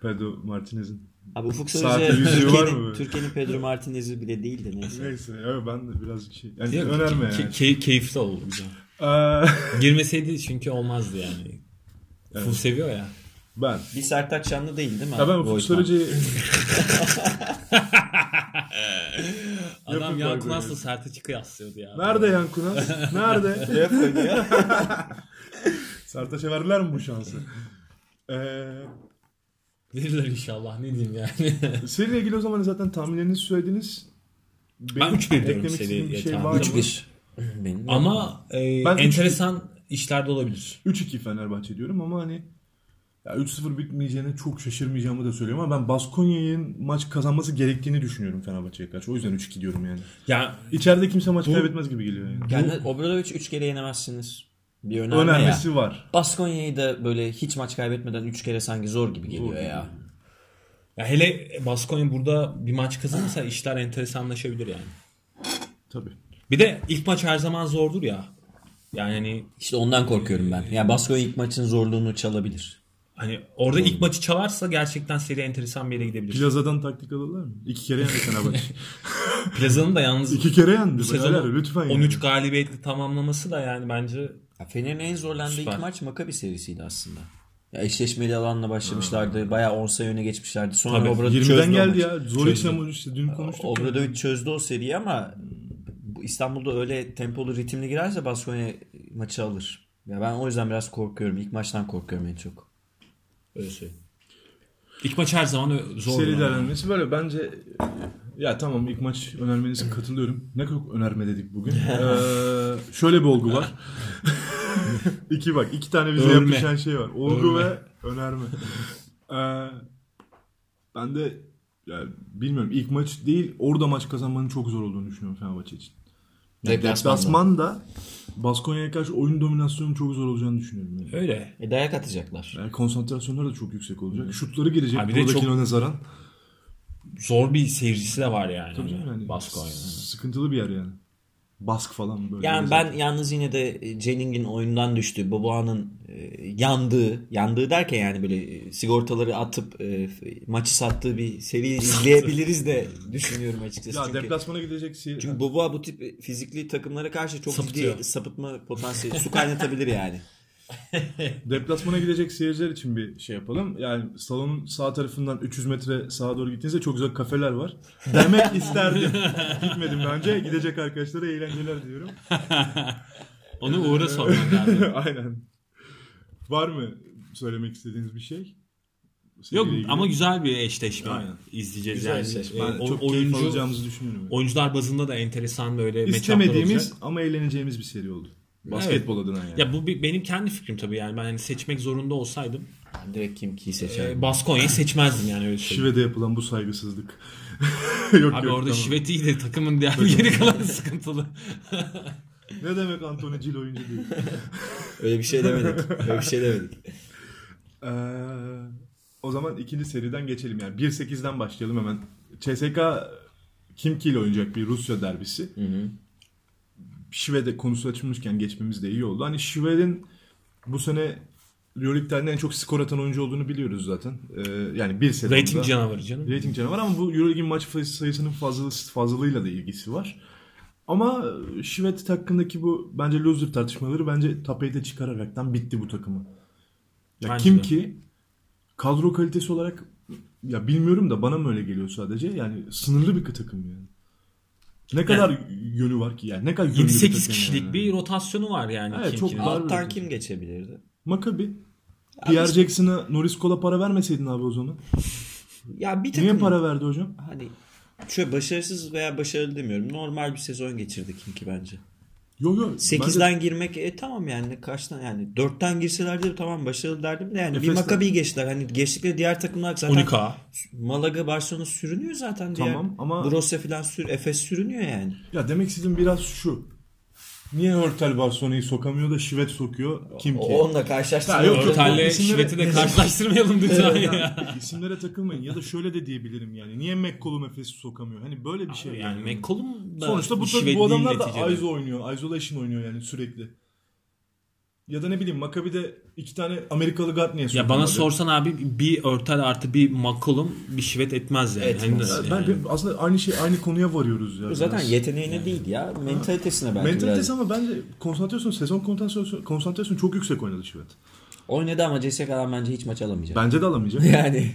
Pedro Martinez'in. abi Ufuk (laughs) mı Türkiye'nin? Türkiye'nin Pedro Martinez'i bile değil de neyse. Neyse ya ben de biraz şey. Yani önerme Ke- yani. key- keyifli oldu güzel. Aa, (laughs) Girmeseydi çünkü olmazdı yani. Full seviyor ya. ben. Bir Sertaç Şanlı değil değil mi? Ya ben. Sarıcı'yı (laughs) Adam Yapın ya galiba Kunas'la yani. Sertaç'ı kıyaslıyordu ya. Nerede Yan Kunas? Nerede? (laughs) Sertaç'a verdiler mi bu şansı? Ee, Verirler inşallah ne diyeyim yani. seriyle ilgili o zaman zaten tahminlerinizi söylediniz. Ben 3-1 diyorum seriye şey tahmin. var mı? 3-1. Benim Ama e, Ben enteresan işler de olabilir. 3-2 Fenerbahçe diyorum ama hani ya 3-0 bitmeyeceğine çok şaşırmayacağımı da söylüyorum ama ben Baskonya'nın maç kazanması gerektiğini düşünüyorum Fenerbahçe'ye karşı. O yüzden 3-2 diyorum yani. Ya İçeride kimse maç Bu- kaybetmez gibi geliyor yani. Yani Obradovic 3 kere yenemezsiniz. Bir önerme Önermesi ya. var. Baskonya'yı da böyle hiç maç kaybetmeden 3 kere sanki zor gibi geliyor ya. Ya hele Baskonya burada bir maç kazanırsa işler enteresanlaşabilir yani. Tabii. Bir de ilk maç her zaman zordur ya. Yani hani, İşte ondan korkuyorum ben. Ya Baskonya ilk maçın zorluğunu çalabilir. hani orada ilk maçı çalarsa gerçekten seri enteresan bir yere gidebilir. Plaza'dan taktik alırlar mı? İki kere yendi Fenerbahçe. (laughs) Plaza'nın da yalnız İki kere yendi. bu Sezonu, lütfen 13 yani. galibiyetli tamamlaması da yani bence Ya Fener'in en zorlandığı Süper. ilk maç Maccabi serisiydi aslında. Ya eşleşmeli alanla başlamışlardı. Bayağı 10 sayı öne geçmişlerdi. Sonra Tabii, Obradovic 20'den çözdü o geldi maçı. ya. Zoric ama işte dün konuştuk. Obradovic çözdü o seriyi ama İstanbul'da öyle tempolu ritimli girerse Baskonya maçı alır. Ya ben o yüzden biraz korkuyorum. İlk maçtan korkuyorum en çok. öyle söyleyeyim. İlk maç her zaman zor. Seri değerlendirmesi böyle bence ya tamam ilk maç önermenize katılıyorum. Ne kadar önerme dedik bugün. (laughs) Ee, şöyle bir olgu var. (laughs) iki bak iki tane bize Örme. yapışan şey var. Olgu Örme. ve önerme. Ee, ben de yani bilmiyorum ilk maç değil orada maç kazanmanın çok zor olduğunu düşünüyorum Fenerbahçe için. Deplasman da Baskonya'ya karşı oyun dominasyonunun çok zor olacağını düşünüyorum. Yani. Öyle. E dayak atacaklar. Yani konsantrasyonları da çok yüksek olacak. Şutları girecek Ha, bir de çok- nazaran. Zor bir seyircisi de var yani. Tabii yani. Baskonya. Sıkıntılı bir yer yani. Bask falan böyle. Yani ben yalnız yine de Jenning'in oyundan düştüğü, Boboğan'ın e, yandığı, yandığı derken yani böyle e, sigortaları atıp e, maçı sattığı bir seri (laughs) izleyebiliriz de düşünüyorum açıkçası. Ya çünkü, deplasmana gidecek si- çünkü Boba bu tip fizikli takımlara karşı çok Sapıtıyor. ciddi sapıtma potansiyeli, su kaynatabilir yani. (laughs) (laughs) Deplasmana gidecek seyirciler için bir şey yapalım. Yani salonun sağ tarafından 300 metre sağa doğru gittiğinizde çok güzel kafeler var. Demek (laughs) isterdim. Gitmedim daha önce. Gidecek arkadaşlara eğlenceler diyorum. (laughs) Onu Uğur'a sormak lazım. Aynen. Var mı söylemek istediğiniz bir şey? Yok ilgili? ama güzel bir eşleşme Aynen. izleyeceğiz Güzel yani. eşleşme. Ee, Ben o- çok keyif oyuncu alacağımızı düşünüyorum. oyuncular bazında da enteresan böyle İstemediğimiz olacak. ama eğleneceğimiz bir seri oldu. Basketbol adına yani. Ya bu bir, benim kendi fikrim tabii yani ben hani seçmek zorunda olsaydım Ben direkt kim kiyi seçerim. e, Baskonya'yı seçmezdim yani öyle söyleyeyim. Şive'de yapılan bu saygısızlık. (laughs) yok Abi yok orada tamam. Şivet iyi de takımın diğer geri kalanı (laughs) sıkıntılı. Ne demek Anthony Gil oyuncu değil. (laughs) Öyle bir şey demedik. Öyle bir şey demedik. Ee, o zaman ikinci seriden geçelim yani. 1-8'den başlayalım hemen. CSK Kimki ile oynayacak bir Rusya derbisi. Hı hı. Şive'de konusu açılmışken geçmemiz de iyi oldu. Hani Şive'nin bu sene Euroleague'den en çok skor atan oyuncu olduğunu biliyoruz zaten. Ee, yani bir sezonda. Rating canavarı canım. Rating canavarı ama bu Euroleague'in maç sayısının fazla, fazlalığıyla da ilgisi var. Ama Şivet hakkındaki bu bence loser tartışmaları bence top 8'e çıkararaktan bitti bu takımı. Ya Bence kim de. ki kadro kalitesi olarak ya bilmiyorum da bana mı öyle geliyor sadece. Yani sınırlı bir takım yani. Ne kadar yönü var ki yani? Ne kadar yönlü bir 7-8 takım kişilik yani. bir rotasyonu var yani. Evet, çok Kimki'nin. Var Alttan kim geçebilirdi? Maccabi. Pierre Jackson'a Norris Cole'a para vermeseydin abi o zaman. Ya bir takım Niye para verdi hocam? hani şöyle başarısız veya başarılı demiyorum. Normal bir sezon geçirdi Kimki bence. Yok yok. 8'den girmek e tamam yani kaçtan yani 4'ten girselerdi de tamam başarılı derdim de yani bir Efes'ten- Maccabi'yi geçtiler. Hani geçtikleri diğer takımlar zaten 12K. Malaga Barcelona sürünüyor zaten diğer. Tamam ama- Borussia falan sür Efes sürünüyor yani. Ya demek istediğim biraz şu. Niye Hörtel Barcelona'yı sokamıyor da Şivet sokuyor? Kim ki? Onunla Ha, karşılaştırıyor. yok, yok. Örtel'le isimleri- Şivet'i de karşılaştırmayalım lütfen ya. İsimlere takılmayın ya da şöyle de diyebilirim yani. Niye McCollum Efes'i sokamıyor? Hani böyle bir şey Yani McCollum da Sonuçta bu, bu adamlar da. ISO oynuyor. Isolation oynuyor yani sürekli. Ya da ne bileyim Maccabi'de iki tane Amerikalı guard niye Ya bana abi? sorsan abi bir Örtel artı bir McCollum bir Şivet etmez yani. Etmez. Hani- Ben, yani. ben- aslında aynı şey aynı konuya varıyoruz ya. Zaten biraz. yeteneğine değil ya. Mentalitesine belki biraz. Mentalitesi ama bence konsantrasyon, sezon konsantrasyon, konsantrasyon çok yüksek oynadı Şivet. Oynadı ama CSK'dan bence hiç maç alamayacak. Bence de alamayacak. (laughs) Yani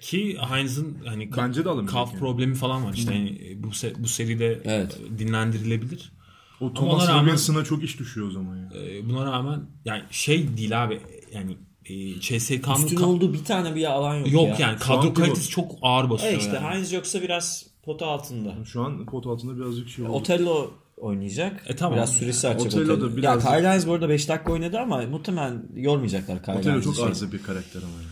Ki Heinz'ın hani Bence de alamayacak kalf yani. problemi falan var işte. Yani bu se- bu seride Evet. dinlendirilebilir. O Thomas rağmen- Robinson'a çok iş düşüyor o zaman ya. Ee, buna rağmen yani şey değil abi yani e, CSK'nın üstün ka- olduğu bir tane bile alan yok, yok ya. yani Şu an kadro pivot. kalitesi çok ağır basıyor Evet işte yani. Heinz yoksa biraz pota altında. Şu an pot altında birazcık şey oldu. Otello oynayacak. E tamam. Biraz süresi açacak Otello da Otello. biraz- Ya Kyle Hines bu arada 5 dakika oynadı ama muhtemelen yormayacaklar Kyle Otello Hines'i çok arıza bir karakter ama ya.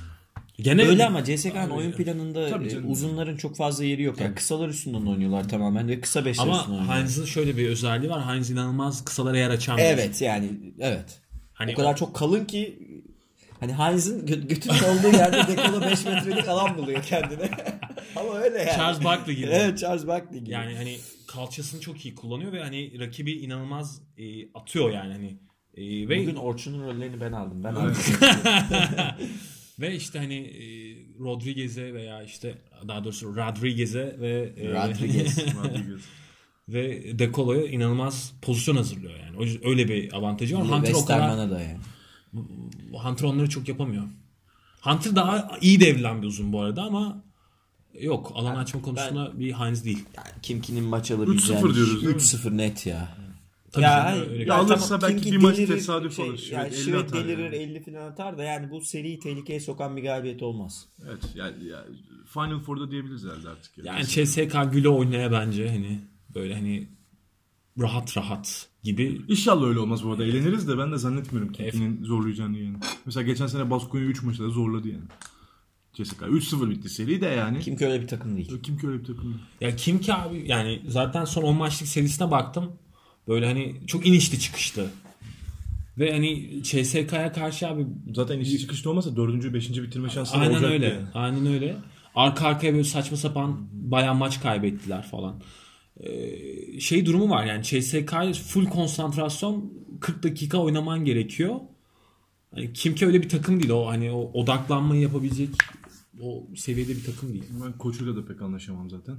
Gene Öyle ama CSK'nın oyun planında Tabii e, uzunların çok fazla yeri yok. Yani kısalar üstünden oynuyorlar tamamen ve kısa beşler üstünden ama. Heinz'ın şöyle bir özelliği var. Heinz inanılmaz kısalara yer açan bir Evet yani evet. Hani o kadar çok kalın ki hani Heinz'in gö- götünün olduğu yerde dekolo 5 metrelik alan buluyor kendine. (laughs) ama öyle yani. Charles Barkley gibi. Evet Charles Barkley gibi. Yani hani kalçasını çok iyi kullanıyor ve hani rakibi inanılmaz e, atıyor yani hani E, ve Bugün Orçun'un rollerini ben aldım. Ben aldım. (laughs) ve işte hani e, Rodriguez'e veya işte daha doğrusu Rodriguez'e ve e, Rodriguez. (laughs) Rodriguez. ve Decolo'ya inanılmaz pozisyon hazırlıyor yani. O öyle bir avantajı var. Hunter o kadar da yani. Hunter onları çok yapamıyor. Hunter daha iyi devrilen bir uzun bu arada ama yok alan açma konusunda bir Heinz değil. Yani Kimki'nin maç alabileceği 3-0 diyoruz değil mi? 3-0 net ya. Tabii ya canım, öyle Ya alırsa tamam, belki Kimki bir maç delirir, tesadüf şey, olur. Şivet Yani 50 Şivet atar delirir yani. 50 falan atar da yani bu seriyi tehlikeye sokan bir galibiyet olmaz. Evet yani, yani Final Four'da diyebiliriz herhalde artık. ya. Yani CSK güle oynaya bence hani böyle hani rahat rahat gibi İnşallah öyle olmaz bu arada. Eğleniriz de ben de zannetmiyorum Kimki'nin zorlayacağını yani. Mesela geçen sene Baskonya 3 maçta da zorladı yani. CSK 3-0 bitti seri de yani. Kim, Kimki öyle bir takım değil. kim ki öyle bir takım değil. Ya kim ki abi yani zaten son 10 maçlık serisine baktım. Böyle hani çok inişli çıkıştı. Ve hani CSK'ya karşı abi Zaten işi çıkışta olmasa 4. 5. bitirme şansı aynen olacaktı öyle. yani. Aynen öyle. Arka arkaya böyle saçma sapan bayağı maç kaybettiler falan. Ee, şey durumu var yani CSK full konsantrasyon 40 dakika oynaman gerekiyor. Hani Kimki öyle bir takım değil. O hani o odaklanmayı yapabilecek o seviyede bir takım değil. Ben koçuyla da pek anlaşamam zaten.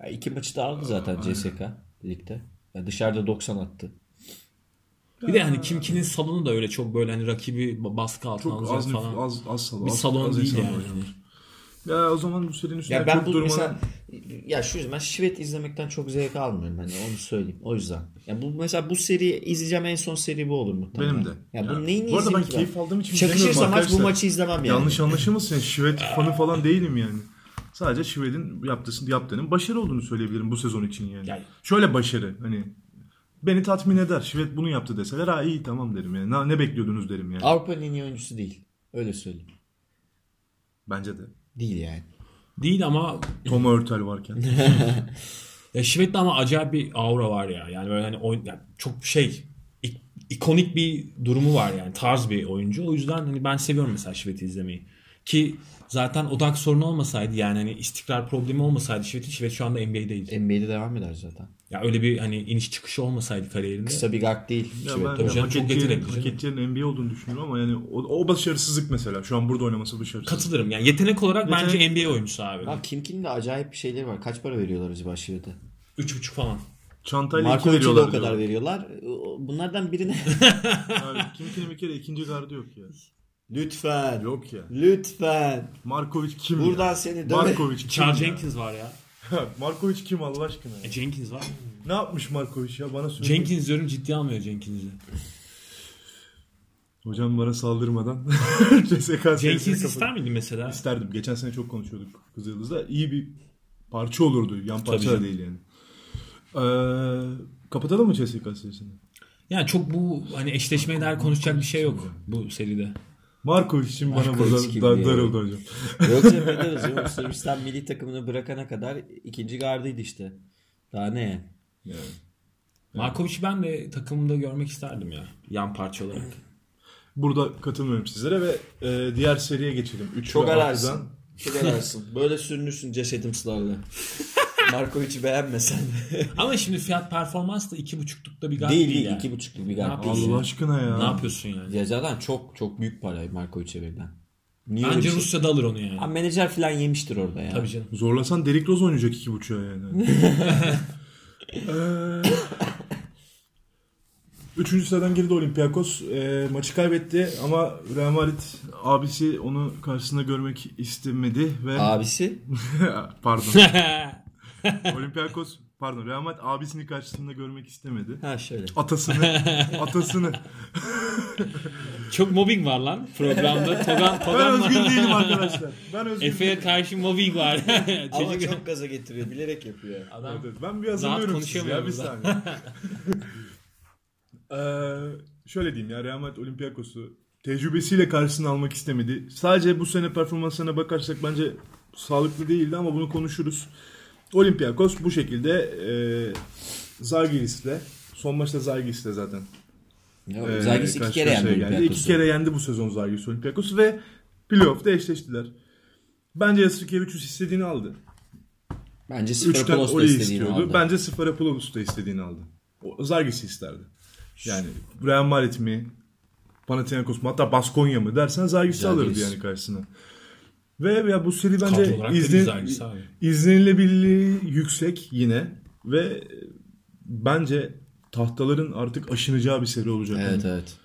Ya iki maçı da aldı zaten CSK ligde. Ya dışarıda 90 attı. Bir de hani Kimki'nin salonu da öyle çok böyle hani rakibi baskı altına Çok az, falan. az, az salon. bir salon az değil yani. var. Ya o zaman bu serinin üstüne Ya ben çok bu durmadan... mesela ya şu yüzden ben Şivet izlemekten çok zevk almıyorum hani onu söyleyeyim. O yüzden. Ya bu mesela bu seri izleyeceğim en son seri bu olur muhtemelen. Benim de. Ya bu Ya, neyini bu arada ben keyif aldığım için Çakışırsa maç bu maçı izlemem yani. Yanlış anlaşılmasın. Yani Şivet (laughs) fanı falan değilim yani. Sadece Şivet'in yaptığı, yaptığının başarı olduğunu söyleyebilirim bu sezon için yani. Yani- Şöyle başarı hani beni tatmin eder. Şivet bunu yaptı deseler ha iyi tamam derim yani. Ne, ne bekliyordunuz derim yani. Avrupa'nın en iyi oyuncusu değil. Öyle söyleyeyim. Bence de. Değil yani. Değil ama Tom Hurtel varken. (laughs) ya Şivet'te ama acayip bir aura var ya. Yani böyle hani oyun, yani çok şey ik- ikonik bir durumu var yani. Tarz bir oyuncu. O yüzden hani ben seviyorum mesela Şivet'i izlemeyi. Ki zaten odak sorunu olmasaydı yani hani istikrar problemi olmasaydı Şivet'in Şivet şu anda NBA'deydi. NBA'de devam eder zaten. Ya öyle bir hani iniş çıkışı olmasaydı kariyerinde. Kısa bir gag değil. Ya Şivet ben. Tabii canım, çok yetenekli ettiğinin NBA olduğunu düşünüyorum ama yani o, o başarısızlık mesela. Şu an burada oynaması başarısız. Katılırım. Yani yetenek olarak Yetenek- bence NBA oyuncusu abi. Abi Kimkin'in de acayip bir şeyleri var. Kaç para veriyorlar acaba Şivet'e? 3.5 falan. Çantayla iki Markovic'e de veriyorlar. o kadar veriyorlar. Bunlardan birine (laughs) Abi, Kimkinin bir kere ikinci gardı yok ya. Lütfen. Yok ya. Lütfen. Markovic kim Buradan ya? seni döve. Markovic kim Charles ya? Jenkins var ya. Markovic kim Allah aşkına? E, ya? Jenkins var. Ne yapmış Markovic ya bana söyle. Jenkins diyorum ciddi almıyor Jenkins'i. Hocam bana saldırmadan (laughs) CSK Jenkins ister miydin mesela? İsterdim. Geçen sene çok konuşuyorduk Kızıldız'da. İyi bir parça olurdu. Yan parça da değil yani. Ee, kapatalım mı CSK serisini? Yani çok bu hani eşleşmeye dair konuşacak bir şey yok bu seride. Markovic için bana burada kim da, diye. darıldı hocam. Yoksa ederiz. Yok, Sırbistan (laughs) milli takımını bırakana kadar ikinci gardıydı işte. Daha ne? Yani. Markovic'i ben de takımımda görmek isterdim ya. Yan parça olarak. Burada katılmıyorum sizlere ve e, diğer seriye geçelim. Üç Çok altıdan. Çok ararsın. Böyle sürünürsün cesedimslarla. (laughs) Markovic'i beğenmesen. (laughs) Ama şimdi fiyat performans da iki buçuklukta bir gard değil değil, değil. yani. iki buçukluk bir yapıyorsun? değil. Allah aşkına ya. Ne yapıyorsun yani? Ya zaten çok çok büyük para Markovic'e verilen. Niye Bence şey? Rusya'da alır onu yani. Ha, menajer falan yemiştir orada ya. Tabii canım. Zorlasan Derrick Rose oynayacak iki buçuğa yani. Eee, (laughs) Üçüncü sıradan girdi Olympiakos. Eee, maçı kaybetti ama Real Madrid abisi onu karşısında görmek istemedi ve Abisi (laughs) pardon. (laughs) Olympiakos pardon Real Madrid abisini karşısında görmek istemedi. ha şöyle. Atasını (laughs) atasını. Çok mobbing var lan programda. Togan, Ben Togan özgür var. değilim arkadaşlar. Ben özgür Efe'ye karşı mobbing var. Ama (laughs) Çocuk çok gaza getiriyor. Bilerek yapıyor. adam Evet, evet. Ben bir hazırlıyorum sizi ya bir saniye. Ee, şöyle diyeyim ya Real Madrid Olympiakos'u tecrübesiyle karşısına almak istemedi. Sadece bu sene performanslarına bakarsak bence sağlıklı değildi ama bunu konuşuruz. Olympiakos bu şekilde e, Zalgiris'le son maçta Zalgiris'le zaten. Ya, e, Zagis iki kere yendi geldi. İki kere yendi bu sezon Zalgiris Olympiakos ve playoff'ta eşleştiler. Bence Yasikevicius istediğini aldı. Bence Oli istediğini istiyordu. aldı. Bence Sferapoulos'u da istediğini aldı. O Zargis'i isterdi. Yani Real Madrid mi? Panathinaikos mu? Hatta Baskonya mı dersen Zalgiris. alırdı yani karşısına. Ve ya bu seri bence izlen, izlenilebilirliği yüksek yine ve bence tahtaların artık aşınacağı bir seri olacak. Evet Yani. evet.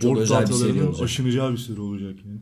Çok Board özel bir seri olacak. aşınacağı bir seri olacak yani.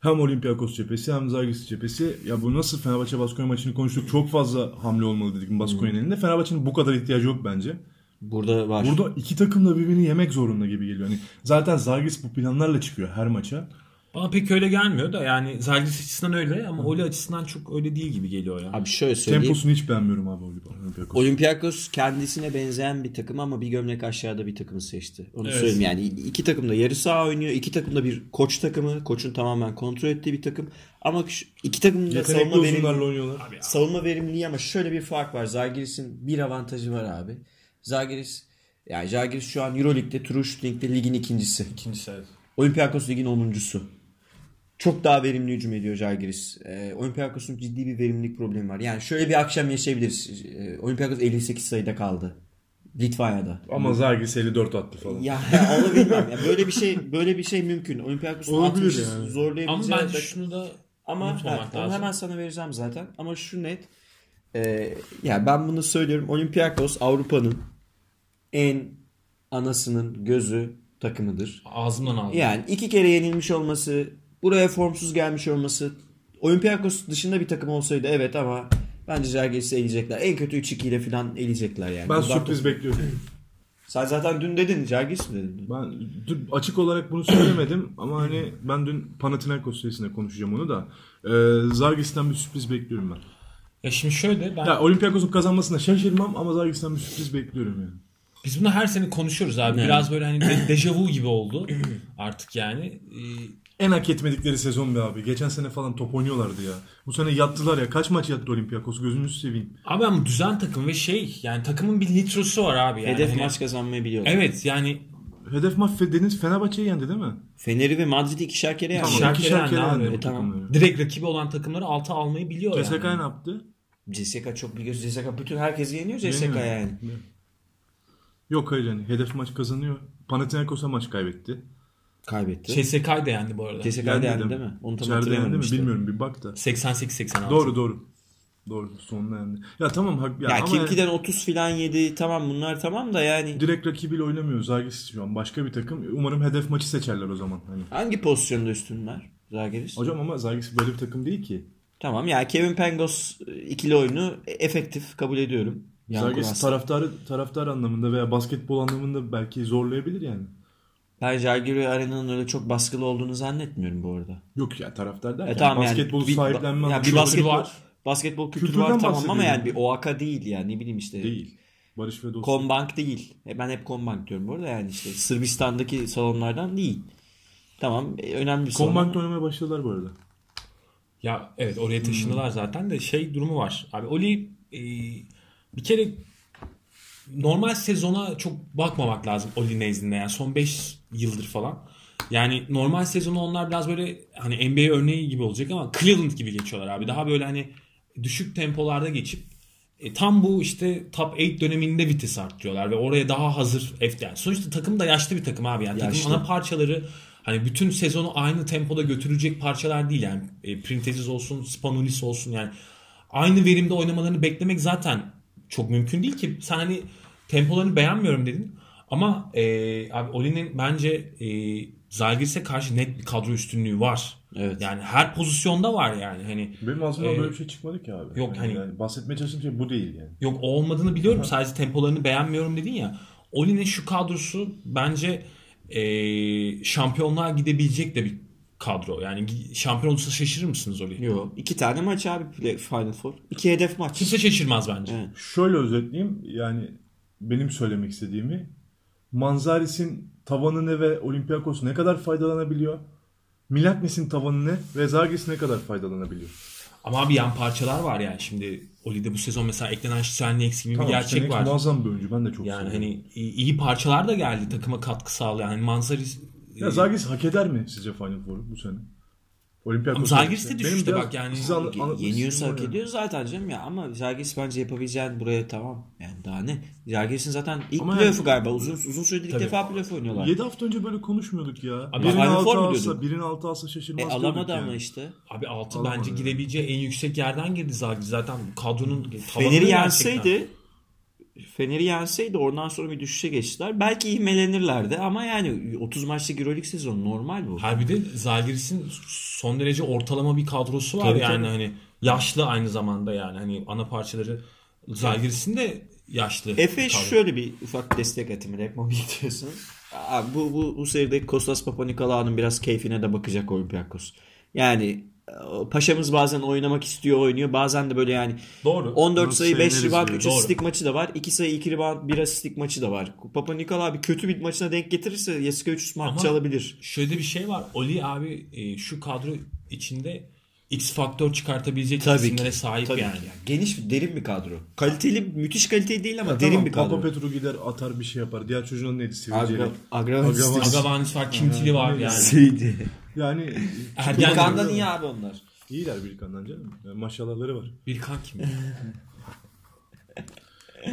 Hem Olympiakos cephesi hem Zalgiris cephesi. Ya bu nasıl Fenerbahçe Baskonya maçını konuştuk. Çok fazla hamle olmalı dedik Baskonya'nın elinde. Fenerbahçe'nin bu kadar ihtiyacı yok bence. Burada var. Burada iki takım da birbirini yemek zorunda gibi geliyor. Hani zaten Zalgiris bu planlarla çıkıyor her maça. Bana pek öyle gelmiyor da yani Zalgiris açısından öyle ama Oli açısından çok öyle değil gibi geliyor ya. Abi şöyle söyleyeyim. Temposunu hiç beğenmiyorum abi Olympiakos. Olympiakos kendisine benzeyen bir takım ama bir gömlek aşağıda bir takımı seçti. Onu Evet. söyleyeyim yani iki takım da yarı saha oynuyor. iki takım da bir koç takımı. Koçun tamamen kontrol ettiği bir takım. Ama şu- iki takım da savunma verimli, savunma verimliliği ama şöyle bir fark var. Zalgiris'in bir avantajı var abi. Zalgiris yani Zalgiris şu an Euroleague'de, True Shooting'de ligin ikincisi. İkincisi evet. Olympiakos ligin 10'uncusu. Çok daha verimli hücum ediyor Žalgiris. Ee, Olympiakos'un ciddi bir verimlilik problemi var. Yani şöyle bir akşam yaşayabiliriz. Ee, Olympiakos 58 sayıda kaldı. Litvanya'da. Ama Zagis 54 attı falan. Ya, ya onu bilmem. Ya böyle bir şey böyle bir şey mümkün. Olympiakos'un Olabilir 60'ı yani. Ama zorlayabileceği bence de- şunu da Ama evet, onu lazım. hemen sana vereceğim zaten. Ama şu net. E, ya ben bunu söylüyorum. Olympiakos Avrupa'nın en anasının gözü takımıdır. Ağzımdan aldım. Yani iki kere yenilmiş olması, buraya formsuz gelmiş olması, Olympiakos dışında bir takım olsaydı evet ama bence Žalgiris'i eleyecekler. En kötü 3-2 ile falan eleyecekler yani. Ben Buradan sürpriz bekliyorum. (clears throat) Sen zaten dün dedin Žalgiris mi dedin? Ben dün açık olarak bunu söylemedim (clears throat) ama hani ben dün Panathinaikos serisinde konuşacağım onu da. Ee, Zargis'ten bir sürpriz bekliyorum ben. Ya şimdi şöyle ben Ya Olympiakos'un kazanmasına şaşırmam ama Zargis'ten bir sürpriz bekliyorum yani. biz bunu her sene konuşuyoruz abi. Biraz böyle hani de, dejavu gibi oldu (clears throat) artık yani. Ee, En hak etmedikleri sezon be abi. Geçen sene falan top oynuyorlardı ya. Bu sene yattılar ya. Kaç maç yattı Olympiakos gözünüzü seveyim. Abi ama düzen takım ve şey yani takımın bir nitrosu var abi. Yani. Hedef Hani- maç kazanmayı biliyorlar. Evet yani Hedef maç Deniz Fenerbahçe'yi yendi değil mi? Fener'i ve Madrid'i ikişer kere yani. Tamam. İkişer ikişer kere kere yendi yendi E, tamam. direkt rakibi olan takımları alta almayı biliyor CSK yani. ne yaptı? CSK çok biliyorsun. CSK bütün herkesi yeniyor CSK Yeniyor. yani. Yok hayır yani. Hedef maç kazanıyor. Panathinaikos'a maç kaybetti. Kaybetti. CSK'ydı de yendi bu arada. CSK Yendi yendi de değil mi? Onu tam İçeride yendi mi işte. bilmiyorum bir bak da. 88-86. Doğru doğru. Doğru sonunda yendi. Ya tamam hak- ya, Ya ama Kimki'den 30 filan yedi tamam bunlar tamam da yani direkt rakibiyle oynamıyor Zagis şu an başka bir takım. Umarım hedef maçı seçerler o zaman. Hani. hangi pozisyonda üstünler Zagiris? Hocam ama Zagis böyle bir takım değil ki. Tamam ya Kevin Pangos ikili oyunu efektif kabul ediyorum. Kuras. taraftarı taraftar anlamında veya basketbol anlamında belki zorlayabilir yani. Ben Jalgiris Arena'nın öyle çok baskılı olduğunu zannetmiyorum bu arada. Yok ya taraftar derken E tamam yani basketbolu bir- sahiplenme ya bir anlamında basketbol var. Basketbol kültürü Kültürden var tamam ama yani bir OAKA değil yani ne bileyim işte. değil. Barış ve dostluk. Kombank değil. E, Ben hep Kombank diyorum bu arada yani işte Sırbistan'daki salonlardan değil. Tamam e, önemli bir salon. Kombank'ta oynamaya başladılar bu arada. Ya evet oraya taşındılar zaten de şey durumu var. Abi Oli e, bir kere normal sezona çok bakmamak lazım Oli nezdinde yani son 5 yıldır falan. Yani normal sezonu onlar biraz böyle hani NBA örneği gibi olacak ama Cleveland gibi geçiyorlar abi. Daha böyle hani düşük tempolarda geçip e, tam bu işte top 8 döneminde vites arttırıyorlar ve oraya daha hazır F yani. Sonuçta takım da yaşlı bir takım abi yani. Yaşlı. Takımın ana parçaları hani bütün sezonu aynı tempoda götürecek parçalar değil yani. E, Printezis olsun, Spanulis olsun yani. Aynı verimde oynamalarını beklemek zaten çok mümkün değil ki. Sen hani tempolarını beğenmiyorum dedin. Ama e, abi Oli'nin bence e, Zalgiris'e karşı net bir kadro üstünlüğü var. Evet. Yani her pozisyonda var yani. Hani Benim ağzımdan Ee, böyle bir şey çıkmadı ki abi. yok yani, hani- yani bahsetmeye çalıştığım şey bu değil yani. Yok o olmadığını biliyorum. Sadece tempolarını beğenmiyorum dedin ya. Oli'nin şu kadrosu bence e, şampiyonluğa gidebilecek de bir kadro. Yani şampiyon olursa şaşırır mısınız Oli? Yok. iki tane maç abi Final Four. İki hedef maç. Kimse şaşırmaz bence. Evet. Şöyle özetleyeyim yani benim söylemek istediğimi Manzaris'in tavanı ne ve Olympiakos ne kadar faydalanabiliyor? Milaknis'in tavanı ne ve Zagis ne kadar faydalanabiliyor? Ama bir yan parçalar var yani. Şimdi Oli'de bu sezon mesela eklenen Şüsenliyeks gibi bir Tamam, gerçek Stenek var. muazzam bir oyuncu ben de çok Yani seviyorum. hani iyi, parçalar da geldi takıma katkı sağlayan. Hani Manzaris Ya Zagis hak eder mi sizce Final Four'u bu sene? Olympiakos. Ama Zalgiris de Benim düşüşte biraz bak yani. size Yeniyorsa hak ediyor zaten canım ya ama Jalgiris bence yapabileceğin buraya tamam. Yani daha ne? Jalgiris'in zaten ilk Ama playoff'u yani- galiba uzun uzun süredir ilk defa playoff oynuyorlar. 7 hafta önce böyle konuşmuyorduk ya. Abi birini Final Four altı alsa, diyorduk? birini altı alsa E, şaşırmaz diyorduk alamadı yani. ama işte. Abi 6 Alamadı bence yani. gidebileceği en yüksek yerden girdi Zalgiris. Zaten kadronun tavanı Fener'i gerçekten. yenseydi Fener'i yenseydi oradan sonra bir düşüşe geçtiler. Belki ivmelenirlerdi ama yani 30 maçlık Euroleague sezonu normal bu. Her bir de Zalgiris'in son derece ortalama bir kadrosu var Tabii, yani tabii. hani yaşlı aynı zamanda yani hani ana parçaları Zalgiris'in de yaşlı. Efe bir şöyle bir ufak destek atımı bekliyorsun. Aa, bu, bu, bu seride Kostas Papanikolaou'nun biraz keyfine de bakacak Olympiakos. Yani paşamız bazen oynamak istiyor oynuyor. Bazen de böyle yani Doğru. 14 Bunu sayı 5 severiz rebound diyor. 3 Doğru. asistlik maçı da var. 2 sayı 2 rebound 1 asistlik maçı da var. Papa Nikolaou bir kötü bir maçına denk getirirse Jessica 300 maç çalabilir. Şöyle bir şey var. Oli abi e, şu kadro içinde X faktör çıkartabilecek Tabii isimlere ki. sahip Tabii yani. ki. Geniş bir derin bir kadro. Kaliteli müthiş kaliteli değil ama Ya derin tamam, bir kadro. Papa Petru gider atar bir şey yapar. Diğer çocuğun neydi? Sivilceyle. Agravanis. Agravanis. Var, Kintili var yani. Şeydi. Yani Ergen Kandan iyi abi onlar. iyiler bir kandan canım. Yani maşallahları var. Bir kan kim? (laughs)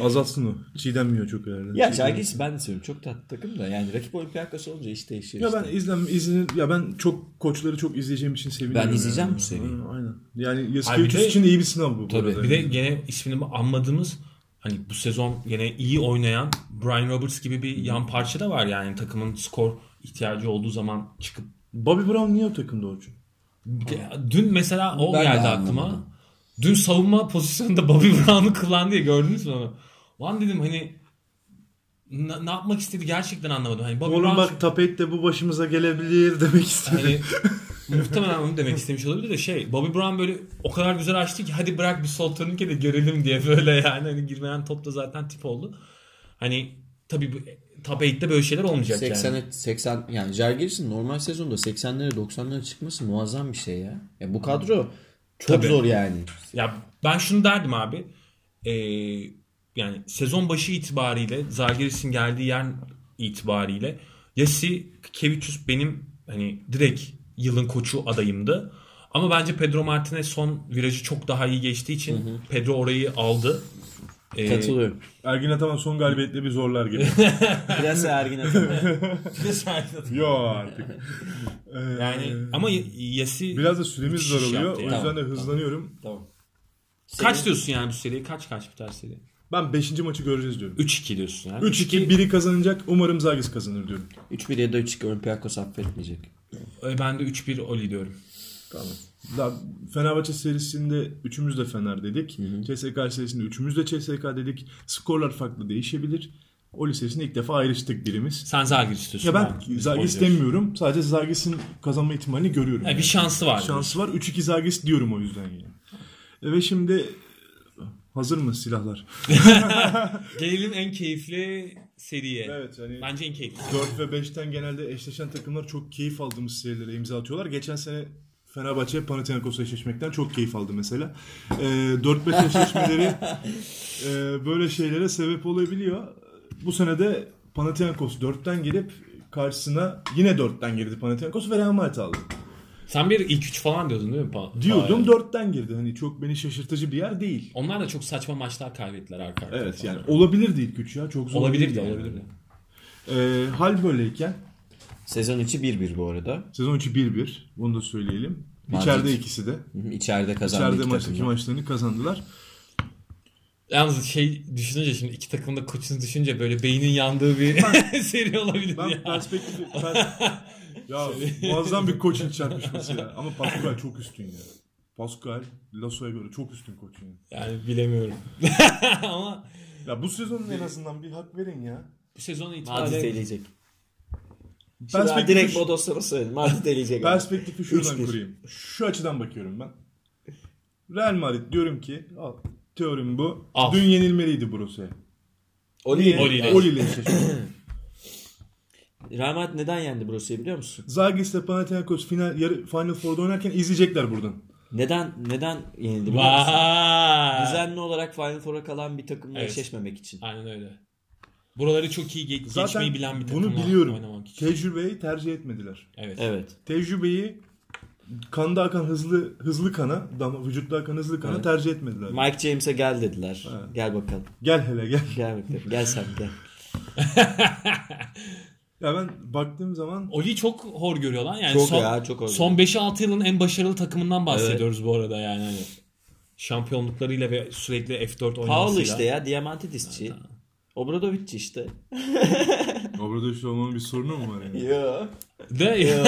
Azaltsın o. Çiğdem çok herhalde. Ya Žalgiris'i ben de seviyorum. Çok tatlı takım da. Yani rakip Olympiakos olunca iş değişiyor Ya işte. ben izlem izin ya ben çok koçları çok izleyeceğim için seviniyorum. Ben izleyeceğim yani. bu seriyi. Aynen, Aynen. Yani Yasikevicius için iyi bir sınav bu. bu Tabii. arada. Bir de gene ismini anmadığımız hani bu sezon gene iyi oynayan Brian Roberts gibi bir yan parça da var yani takımın skor ihtiyacı olduğu zaman çıkıp Bobby Brown niye o takımda Orçun? Dün mesela o Ben geldi aklıma. Dün savunma pozisyonunda Bobby (laughs) Brown'u kullandı ya gördünüz mü onu? Lan dedim hani ne, ne yapmak istedi gerçekten anlamadım. Hani Bobby Oğlum Brown bak Tapet de bu başımıza gelebilir demek istedi. hani (laughs) muhtemelen onu demek istemiş olabilir de şey Bobby Brown böyle o kadar güzel açtı ki hadi bırak bir sol turnike de görelim diye böyle yani hani girmeyen top da zaten tip oldu. Hani tabii bu top 8'te böyle şeyler olmayacak 80 yani. 80 yani Žalgiris'in normal sezonda 80'lere 90'lara çıkması muazzam bir şey ya. Ya bu kadro çok Tabii. zor yani. Ya ben şunu derdim abi. Ee, yani sezon başı itibariyle Zalgiris'in geldiği yer itibariyle Yasi Kevicius benim hani direkt yılın koçu adayımdı. Ama bence Pedro Martinez son virajı çok daha iyi geçtiği için Pedro orayı aldı. Ee, Katılıyorum. Ergin Ataman son galibiyetle bir zorlar gibi. (laughs) Biraz Ergin Ataman. Yo artık. (laughs) Ee, yani ama Yasi biraz da süremiz zor oluyor. yaptı O yüzden de Tamam, hızlanıyorum. tamam. kaç diyorsun yani bu seriye? Kaç kaç biter seri? Ben 5. maçı göreceğiz diyorum. 3-2 diyorsun yani. 3-2 biri kazanacak. Umarım Zagis kazanır diyorum. 3-1 ya da 3-2 Olympiakos affetmeyecek. Ee, Ben de 3-1 Oli diyorum. Tamam. Fenerbahçe serisinde üçümüz de Fener dedik. CSK serisinde üçümüz de CSK dedik. Skorlar farklı değişebilir. O serisinde ilk defa ayrıştık birimiz. Sen Zalgiris istiyorsun. Ya ben Zagis Oli diyorum. demiyorum. Sadece Zagis'in kazanma ihtimalini görüyorum. Ha, bir şansı var. Şansı var. 3-2 Zagis diyorum o yüzden yani. E Ve şimdi hazır mı silahlar? (laughs) Gelelim en keyifli seriye. Evet hani Bence en keyifli. 4 ve 5'ten genelde eşleşen takımlar çok keyif aldığımız serilere imza atıyorlar. Geçen sene Fenerbahçe Panathinaikos'la eşleşmekten çok keyif aldı mesela. Ee, 4-5 eşleşmeleri e, böyle şeylere sebep olabiliyor. Bu sene de Panathinaikos 4'ten gelip karşısına yine 4'ten girdi Panathinaikos ve Real Madrid aldı. Sen bir ilk üç falan diyordun değil mi? Pa- Diyordum Pa- 4'ten girdi. Hani çok beni şaşırtıcı bir yer değil. Onlar da çok saçma maçlar kaybettiler arka arkaya. Evet yani olabilirdi ilk üç ya. Çok zor olabilir değil de yani. olabilir de. Ee, hal böyleyken Sezon içi 1-1 bu arada. sezon içi 1-1. Bunu da söyleyelim. Madrid. İçeride ikisi de. İçeride kazandı İçeride iki maçtaki takım da. maçlarını kazandılar. Yalnız şey düşününce şimdi iki takımda koçunu düşünce böyle beynin yandığı bir (laughs) seri olabilir Ben ya. perspektifi... (laughs) per- ya muazzam bir koçun çarpışması ya. Ama Pascal çok üstün ya. Pascal Lasso'ya göre çok üstün koç yani. Yani bilemiyorum. (laughs) Ama Ya bu sezonun en azından bir hak verin ya. bu sezon Madrid itibariyle eleyecek. Perspektifi- direkt Bodos'lara söyledim. Madrid eleyecek. Perspektifi şuradan 3-1. kurayım. Şu açıdan bakıyorum ben. Real Madrid diyorum ki al, teorim bu. Al. Dün yenilmeliydi Borussia'ya. Oli, Oli ile. Oli ile. (clears throat) Real Madrid neden yendi Borussia'yı biliyor musun? Zagis ile Panathinaikos final, yarı, Final Four'da oynarken izleyecekler buradan. Neden neden yenildi biliyor musun? Düzenli olarak Final Four'a kalan bir takımla Evet. eşleşmemek için. Aynen öyle. Buraları çok iyi ge- Zaten geçmeyi bilen bir takımla bunu biliyorum. Tecrübeyi tercih etmediler. Evet. Evet. Tecrübeyi kanda akan hızlı hızlı kana, dam, vücutta akan hızlı kana Evet. tercih etmediler. Mike James'e gel dediler. Evet. Gel bakalım. Gel hele gel. Gel bakalım. Gel (laughs) sen gel. (laughs) Ya ben baktığım zaman Oli çok hor görüyor lan. Yani Çok son, ya, çok hor Son 5-6 yılın en başarılı takımından bahsediyoruz bu arada yani. Hani şampiyonluklarıyla ve sürekli F4 oynamasıyla. Paul işte ya. Diamantidisçi. Obradovic işte. (laughs) Obradoviç olmanın bir sorunu mu var yani? Yo. De,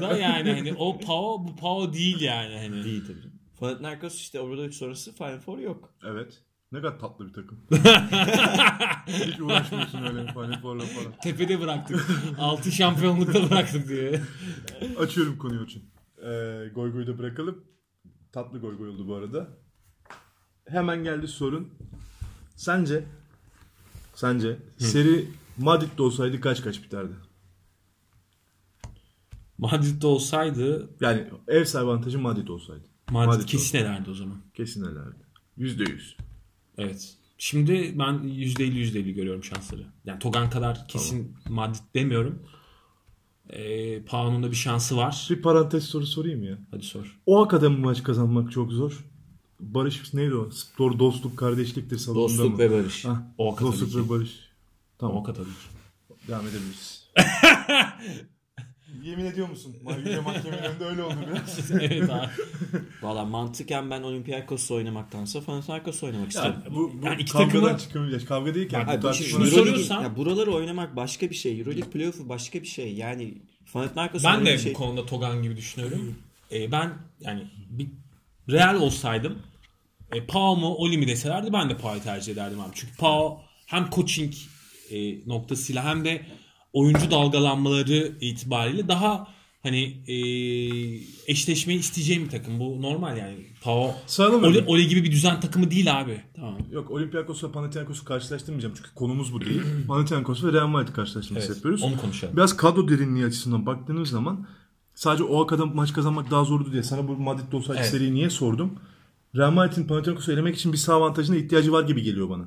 da yani hani o Pau bu Pau değil yani hani. Değil tabii. Panathinaikos işte Obradovic sonrası Final Four yok. Evet. Ne kadar tatlı bir takım. (laughs) Hiç uğraşmıyorsun öyle Final Four'la falan. Tepede bıraktık. 6 şampiyonlukta bıraktık diye. Açıyorum konuyu için. Ee, goy goyu da bırakalım. Tatlı goy goy oldu bu arada. Hemen geldi sorun. Sence sence seri Madrid'de olsaydı kaç kaç biterdi? Madrid'de olsaydı Yani ev sahibi avantajı Madrid olsaydı. Madrid, Madrid kesin ederdi o zaman. Kesin elerdi. Yüzde yüz. Evet. Şimdi ben %50 %50 görüyorum şansları. Yani Togan kadar kesin Madrid demiyorum. Ee, Pau'nun da bir şansı var. Bir parantez soru sorayım ya. Hadi sor. O kadar maç kazanmak çok zor. Barış neydi o? Spor dostluk kardeşliktir salonunda Dostluk mı? ve barış. Hah, O dostluk ki. ve barış. Tamam. O kadar. Devam edebiliriz. (laughs) Yemin ediyor musun? Yüce Mahkemenin (laughs) önünde öyle oldu biraz. (laughs) evet abi. Valla mantıken ben Olympiakos'la oynamaktansa Panathinaikos'la oynamak isterim. Yani bu, bu Yani iki kavgadan takımı- çıkamayacak. Kavga değil ki. Yani, bu bu şimdi tartışma- şunu Euroleague- soruyorsan- ya buraları oynamak başka bir şey. Euroleague playoff'u başka bir şey. Yani Panathinaikos Ben de bir şey. bu konuda Togan gibi düşünüyorum. Ee, ben yani bir Real olsaydım e, Pau mu Oli mi deselerdi ben de Pau'yu tercih ederdim abi. Çünkü Pau hem coaching e, noktasıyla hem de oyuncu dalgalanmaları itibariyle daha hani e, eşleşmeyi isteyeceğim bir takım. Bu normal yani. Pau Oli. Oli gibi bir düzen takımı değil abi. Tamam. Yok Olympiakos'la Panathinaikos'u karşılaştırmayacağım çünkü konumuz bu değil. (clears throat) Panathinaikos ve Real Madrid karşılaştırması Evet, yapıyoruz. onu konuşalım. Biraz kadro derinliği açısından baktığınız zaman sadece o kadar maç kazanmak daha zordu diye sana bu Madrid'de olsaydı Evet. seriyi niye sordum? Real Madrid'in Panathinaikos'u elemek için bir sağ avantajına ihtiyacı var gibi geliyor bana.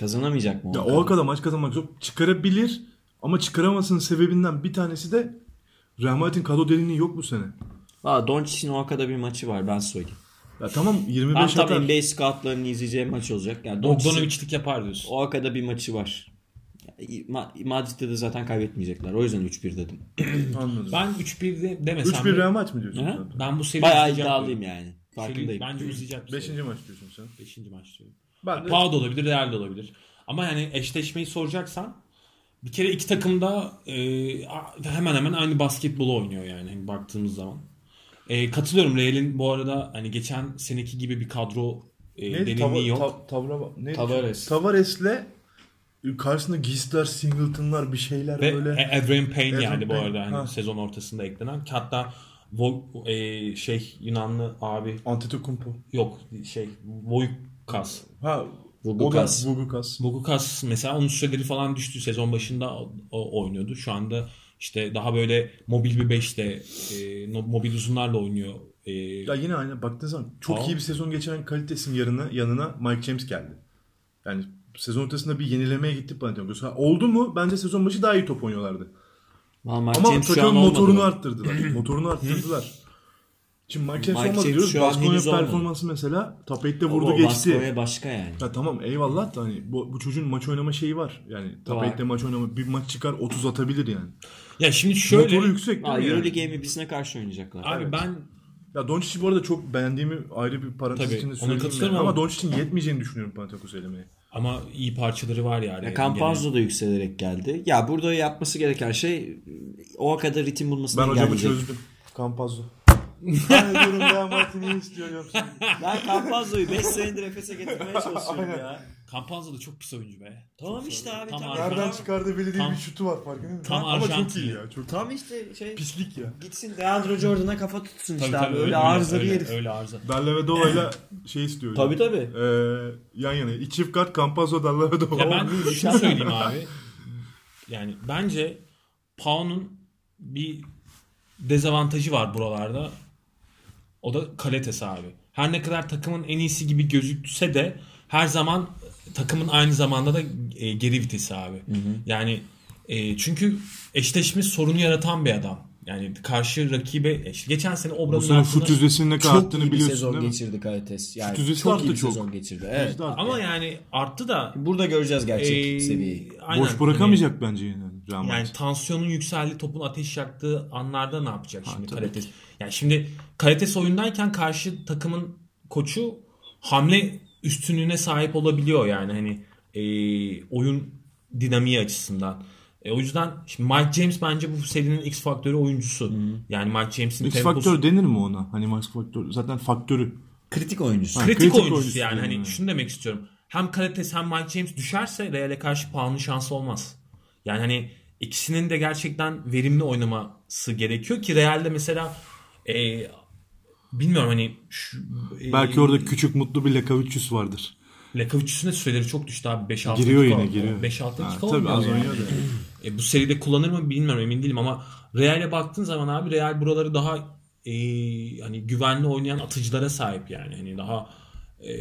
Kazanamayacak mı? Ya o kadar maç kazanmak zor. Çıkarabilir ama çıkaramasının sebebinden bir tanesi de Real Madrid'in kadro derinliği yok bu sene. Valla Doncic'in o kadar bir maçı var ben söyleyeyim. Ya tamam 25 Ben atar. NBA scoutlarını izleyeceğim maç olacak. Yani Bogdanovic'lik yapar diyorsun. o kadar bir maçı var. Ma- Madrid'de de zaten kaybetmeyecekler. O yüzden 3-1 dedim. (clears throat) Anladım. Ben 3-1 de demesem 3-1 de- Real Madrid mi diyorsun? Ben bu seri Bayağı iddialıyım yani. Farkındayım. bence uzayacak. seri. Beşinci maç diyorsun sen. Beşinci maç diyorum. Ben de Pau da olabilir, Real de olabilir. Ama yani eşleşmeyi soracaksan bir kere iki takım da e, hemen hemen aynı basketbolu oynuyor yani hani baktığımız zaman. E, katılıyorum Real'in bu arada hani geçen seneki gibi bir kadro e, Neydi? derinliği yok. ta, tavra, neydi? Tavares. Tavares'le karşısında Gisler, Singleton'lar bir şeyler Ve böyle. e, Adrian Payne Adrian yani bu Payne, arada hani ha. sezon ortasında eklenen. Hatta Vo, e, şey Yunanlı abi Antetokounmpo. yok şey Voykas. Ha, Vugukas. o da Vugukas. Bugukas mesela onun süreleri falan düştü. Sezon başında o, o oynuyordu. Şu anda işte daha böyle mobil bir beşte e, mobil uzunlarla oynuyor. E, Ya yine aynı baktığın zaman çok Tamam. iyi bir sezon geçiren kalitesinin yanına, yanına Mike James geldi. Yani sezon ortasında bir yenilemeye gitti Panathinaikos. Ha, oldu mu? Bence sezon başı daha iyi top oynuyorlardı. Ama James olmadı. motorunu arttırdılar. (clears throat) motorunu arttırdılar. Şimdi Mike James Mike olmadı James diyoruz. Baskonya henüz olmadı. performansı mesela top 8'te Ama vurdu o geçti. Baskonya başka yani. Ya tamam eyvallah da hani bu, bu çocuğun maç oynama şeyi var. Yani. 8'te maç oynama bir maç çıkar 30 atabilir yani. ya şimdi şöyle Motoru yüksek değil Aa, mi yani? Euroleague MVP'sine karşı oynayacaklar. abi Evet. ben Ya Doncic'i bu arada çok beğendiğimi ayrı bir parantez Tabii, içinde ona söyleyeyim. katılıyorum ama- Ama Doncic'in yetmeyeceğini düşünüyorum Panathinaikos'u elemeye. ama iyi parçaları var yani. Ya Campazzo da yükselerek geldi. Ya burada yapması gereken şey o kadar ritim bulmasını Ben hocamı çözdüm. Campazzo. (laughs) ben diyorum Real Madrid'i istiyorum. Ben Campazzo'yu 5 senedir Efes'e getirmeye (laughs) çalışıyorum ya. Campazzo da çok pis oyuncu be. Tamam Çok işte abi, Tam tamam. Nereden çıkardığı belli değil Tam- bir şutu var farkında mısın? tam Ama çok iyi ya. Çok Tam işte şey pislik ya. gitsin Deandre Jordan'a kafa tutsun Tabii işte tabii abi. öyle, Öyle arıza bir öyle, herif. öyle arıza. Dallavedova'yla şey istiyor. Tabii, tabii. Ee, yan yana. İki çift kart Campazzo Dallavedova. Ya ben (laughs) şunu söyleyeyim abi. Yani bence Pau'nun bir dezavantajı var buralarda. O da Kaletes abi. Her ne kadar takımın en iyisi gibi gözükse de her zaman takımın aynı zamanda da e, geri vitesi abi. Yani e, çünkü eşleşme sorunu yaratan bir adam. Yani karşı rakibe işte geçen sene Bu Obra'nın altında- şut yüzdesinin ne kadar arttığını biliyorsun sezon değil mi? geçirdi Kalites. Yani Şut çok arttı iyi bir çok. sezon geçirdi. Evet. Arttı. ama yani arttı da Burada göreceğiz gerçek e, seviyeyi. aynen. Boş bırakamayacak bence yine Real Yani tansiyonun yükseldiği, topun ateş yaktığı anlarda ne yapacak şimdi tabii Karates? Yani şimdi Karates oyundayken karşı takımın koçu hamle üstünlüğüne sahip olabiliyor yani hani e, oyun dinamiği açısından. E, o yüzden şimdi Mike James bence bu serinin X faktörü oyuncusu. Yani Mike James'in X temposu faktör denir mi ona? Hani Max faktör zaten faktörü. Kritik oyuncusu. Ha, kritik, kritik oyuncusu, oyuncusu yani yani. hani şunu demek istiyorum. Hem Karates hem Mike James düşerse Real'e karşı Pound'un şansı olmaz. Yani hani ikisinin de gerçekten verimli oynaması gerekiyor ki Real'de mesela e, bilmiyorum hani şu, e, Belki orada küçük mutlu bir Lekavicius vardır. Lekavic'in de süreleri çok düştü abi 5-6 Giriyor yine giriyor. 5-6 Ha, dakika Tabii oynuyor az oynuyor da. E, bu seride kullanır mı bilmiyorum emin değilim ama Real'e baktığın zaman abi Real buraları daha e, hani güvenli oynayan atıcılara sahip yani. Hani daha e,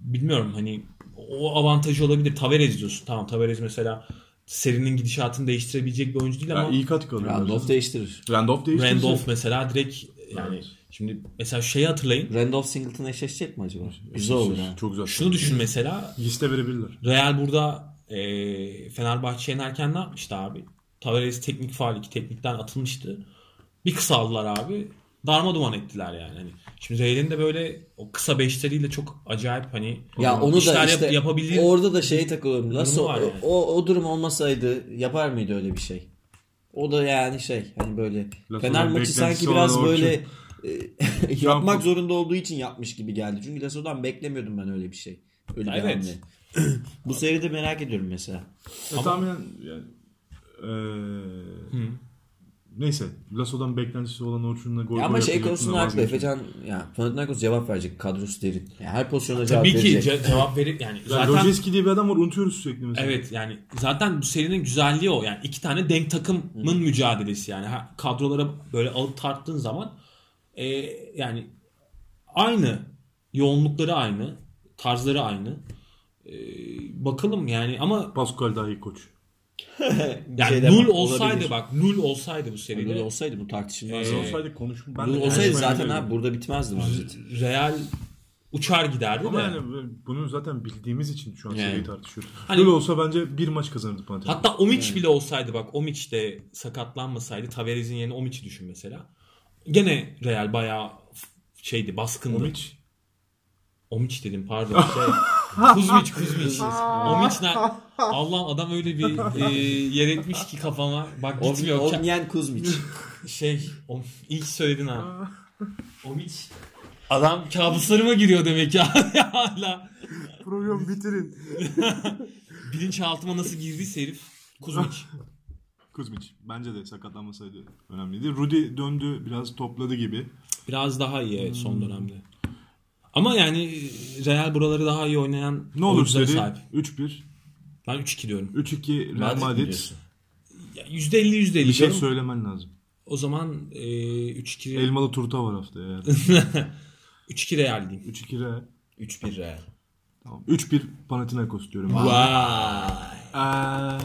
bilmiyorum hani o avantajı olabilir. Tavares diyorsun. Tamam Tavares mesela serinin gidişatını değiştirebilecek bir oyuncu değil ama Ya iyi katkı alıyor. Randolph değiştirir. Randolph değiştirecek. Randolph mesela direkt yani Şimdi mesela şeyi hatırlayın. Randolph Singleton eşleşecek mi acaba? Güzel olur. Çok güzel. Şunu düşün mesela. Liste verebilirler. Real burada e, Fenerbahçe yenerken ne yapmıştı abi? Tavares teknik faal iki teknikten atılmıştı. Bir kısa aldılar abi. Darma duman ettiler yani. Hani şimdi Real'in de böyle o kısa beşleriyle çok acayip hani Ya onu da işler yap- işte yapabilir. orada da şeye takılıyorum. Nasıl o, yani. o, o durum olmasaydı yapar mıydı öyle bir şey? O da yani şey hani böyle Lafı Fener maçı sanki biraz böyle e, (laughs) yapmak zorunda olduğu için yapmış gibi geldi. Çünkü Lasso'dan beklemiyordum ben öyle bir şey. Öyle bir Evet. hamle. (clears throat) Bu seride merak ediyorum mesela. E, tahminen yani, eee, neyse Lasso'dan beklentisi olan Orçun'la gol ama şey konusunda haklı. Efecan ya Panathinaikos cevap verecek. Kadrosu derin. Yani her pozisyonda cevap Tabii ki verecek. ce- cevap verir yani (laughs) Yani zaten Rojeski diye bir adam var unutuyoruz sürekli mesela. Evet yani zaten bu serinin güzelliği o. Yani iki tane denk takımın mücadelesi yani. Ha, kadrolara böyle alıp tarttığın zaman e, yani aynı yoğunlukları aynı, tarzları aynı. E, bakalım yani ama (laughs) Pascal daha iyi koç. yani nul olsaydı olabilir. bak nul olsaydı bu seride Böyle olsaydı bu tartışılmaz. Ee, yani. Olsaydı konuşun. Ben Nul olsaydı zaten abi burada bitmezdi bence. Real uçar giderdi Ama de. yani bunu zaten bildiğimiz için şu an Yani. seriyi tartışıyoruz. Hani- Böyle olsa bence bir maç kazanırdı Panathinaikos. Hatta Omic bile olsaydı bak Omic de sakatlanmasaydı Tavares'in yerine Omic'i düşün mesela. Gene Real bayağı şeydi baskındı. Omic Omic dedim pardon. Şey, Kuzmic Kuzmic. (laughs) Omic ne? (laughs) Allah adam öyle bir e, yer etmiş ki kafama. Bak gitmiyor. Ke- Omniyen Kuzmic. (laughs) şey o, ilk söyledin ha. Omic. Adam kabuslarıma giriyor demek ya. Hala. Programı bitirin. Bilinçaltıma nasıl girdiyse herif. Kuzmic. Kuzmic bence de sakatlanmasaydı önemliydi. Rudy döndü biraz topladı gibi. Biraz daha iyi son dönemde. Ama yani Real buraları daha iyi oynayan Ne olur seri sahip. 3-1. Ben 3-2 diyorum. 3-2 Real Madrid? Ya %50 %50 Bir şey söylemen lazım. O zaman e, 3-2 Elmalı turta var haftaya. Yani. (laughs) 3-2 Real diyeyim. 3-2 Real. 3-1 Real. Tamam. 3-1 Panathinaikos diyorum. Vay. Eee,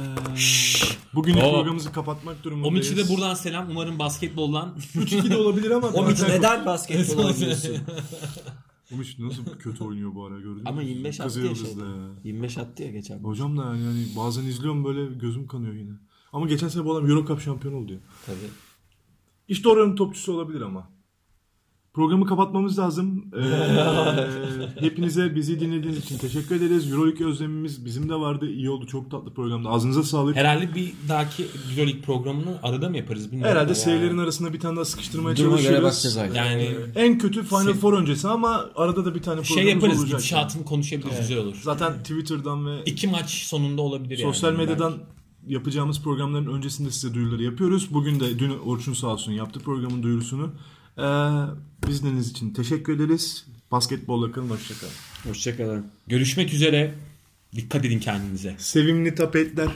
Bugünlük O- programımızı kapatmak durumundayız. Omic'e de buradan selam. Umarım basketboldan 3-2 de olabilir ama. Omic neden basketbol (laughs) oynuyorsun? (laughs) Omic nasıl kötü oynuyor bu ara gördün mü? Ama 25 attı ya şeyde. ya. 25 attı ya geçen. Hocam da yani, yani bazen izliyorum böyle gözüm kanıyor yine. Ama geçen sene bu adam Euro Cup şampiyonu oldu ya. Tabii. İşte oranın topçusu olabilir ama. Programı kapatmamız lazım. Ee, (laughs) hepinize bizi dinlediğiniz için teşekkür ederiz. Euroleague özlemimiz bizim de vardı. İyi oldu. Çok tatlı programda. Ağzınıza sağlık. herhalde bir dahaki Euroleague programını arada mı yaparız bilmiyorum. Herhalde da serilerin arasında bir tane daha sıkıştırmaya Duruma göre çalışıyoruz. bakacağız artık. Yani En kötü Final Se- Four öncesi ama arada da bir tane şey programımız yaparız. olacak. Gidişatını konuşabiliriz. Güzel olur. Zaten Twitter'dan ve İki maç sonunda olabilir yani. sosyal medyadan Belki. yapacağımız programların öncesinde size duyuruları yapıyoruz. Bugün de dün Orçun sağ olsun yaptı programın duyurusunu. Ee, dinlediğiniz için teşekkür ederiz. Basketbolla kalın. Hoşçakalın. Hoşçakalın. Görüşmek üzere. Dikkat edin kendinize. Sevimli tapetler.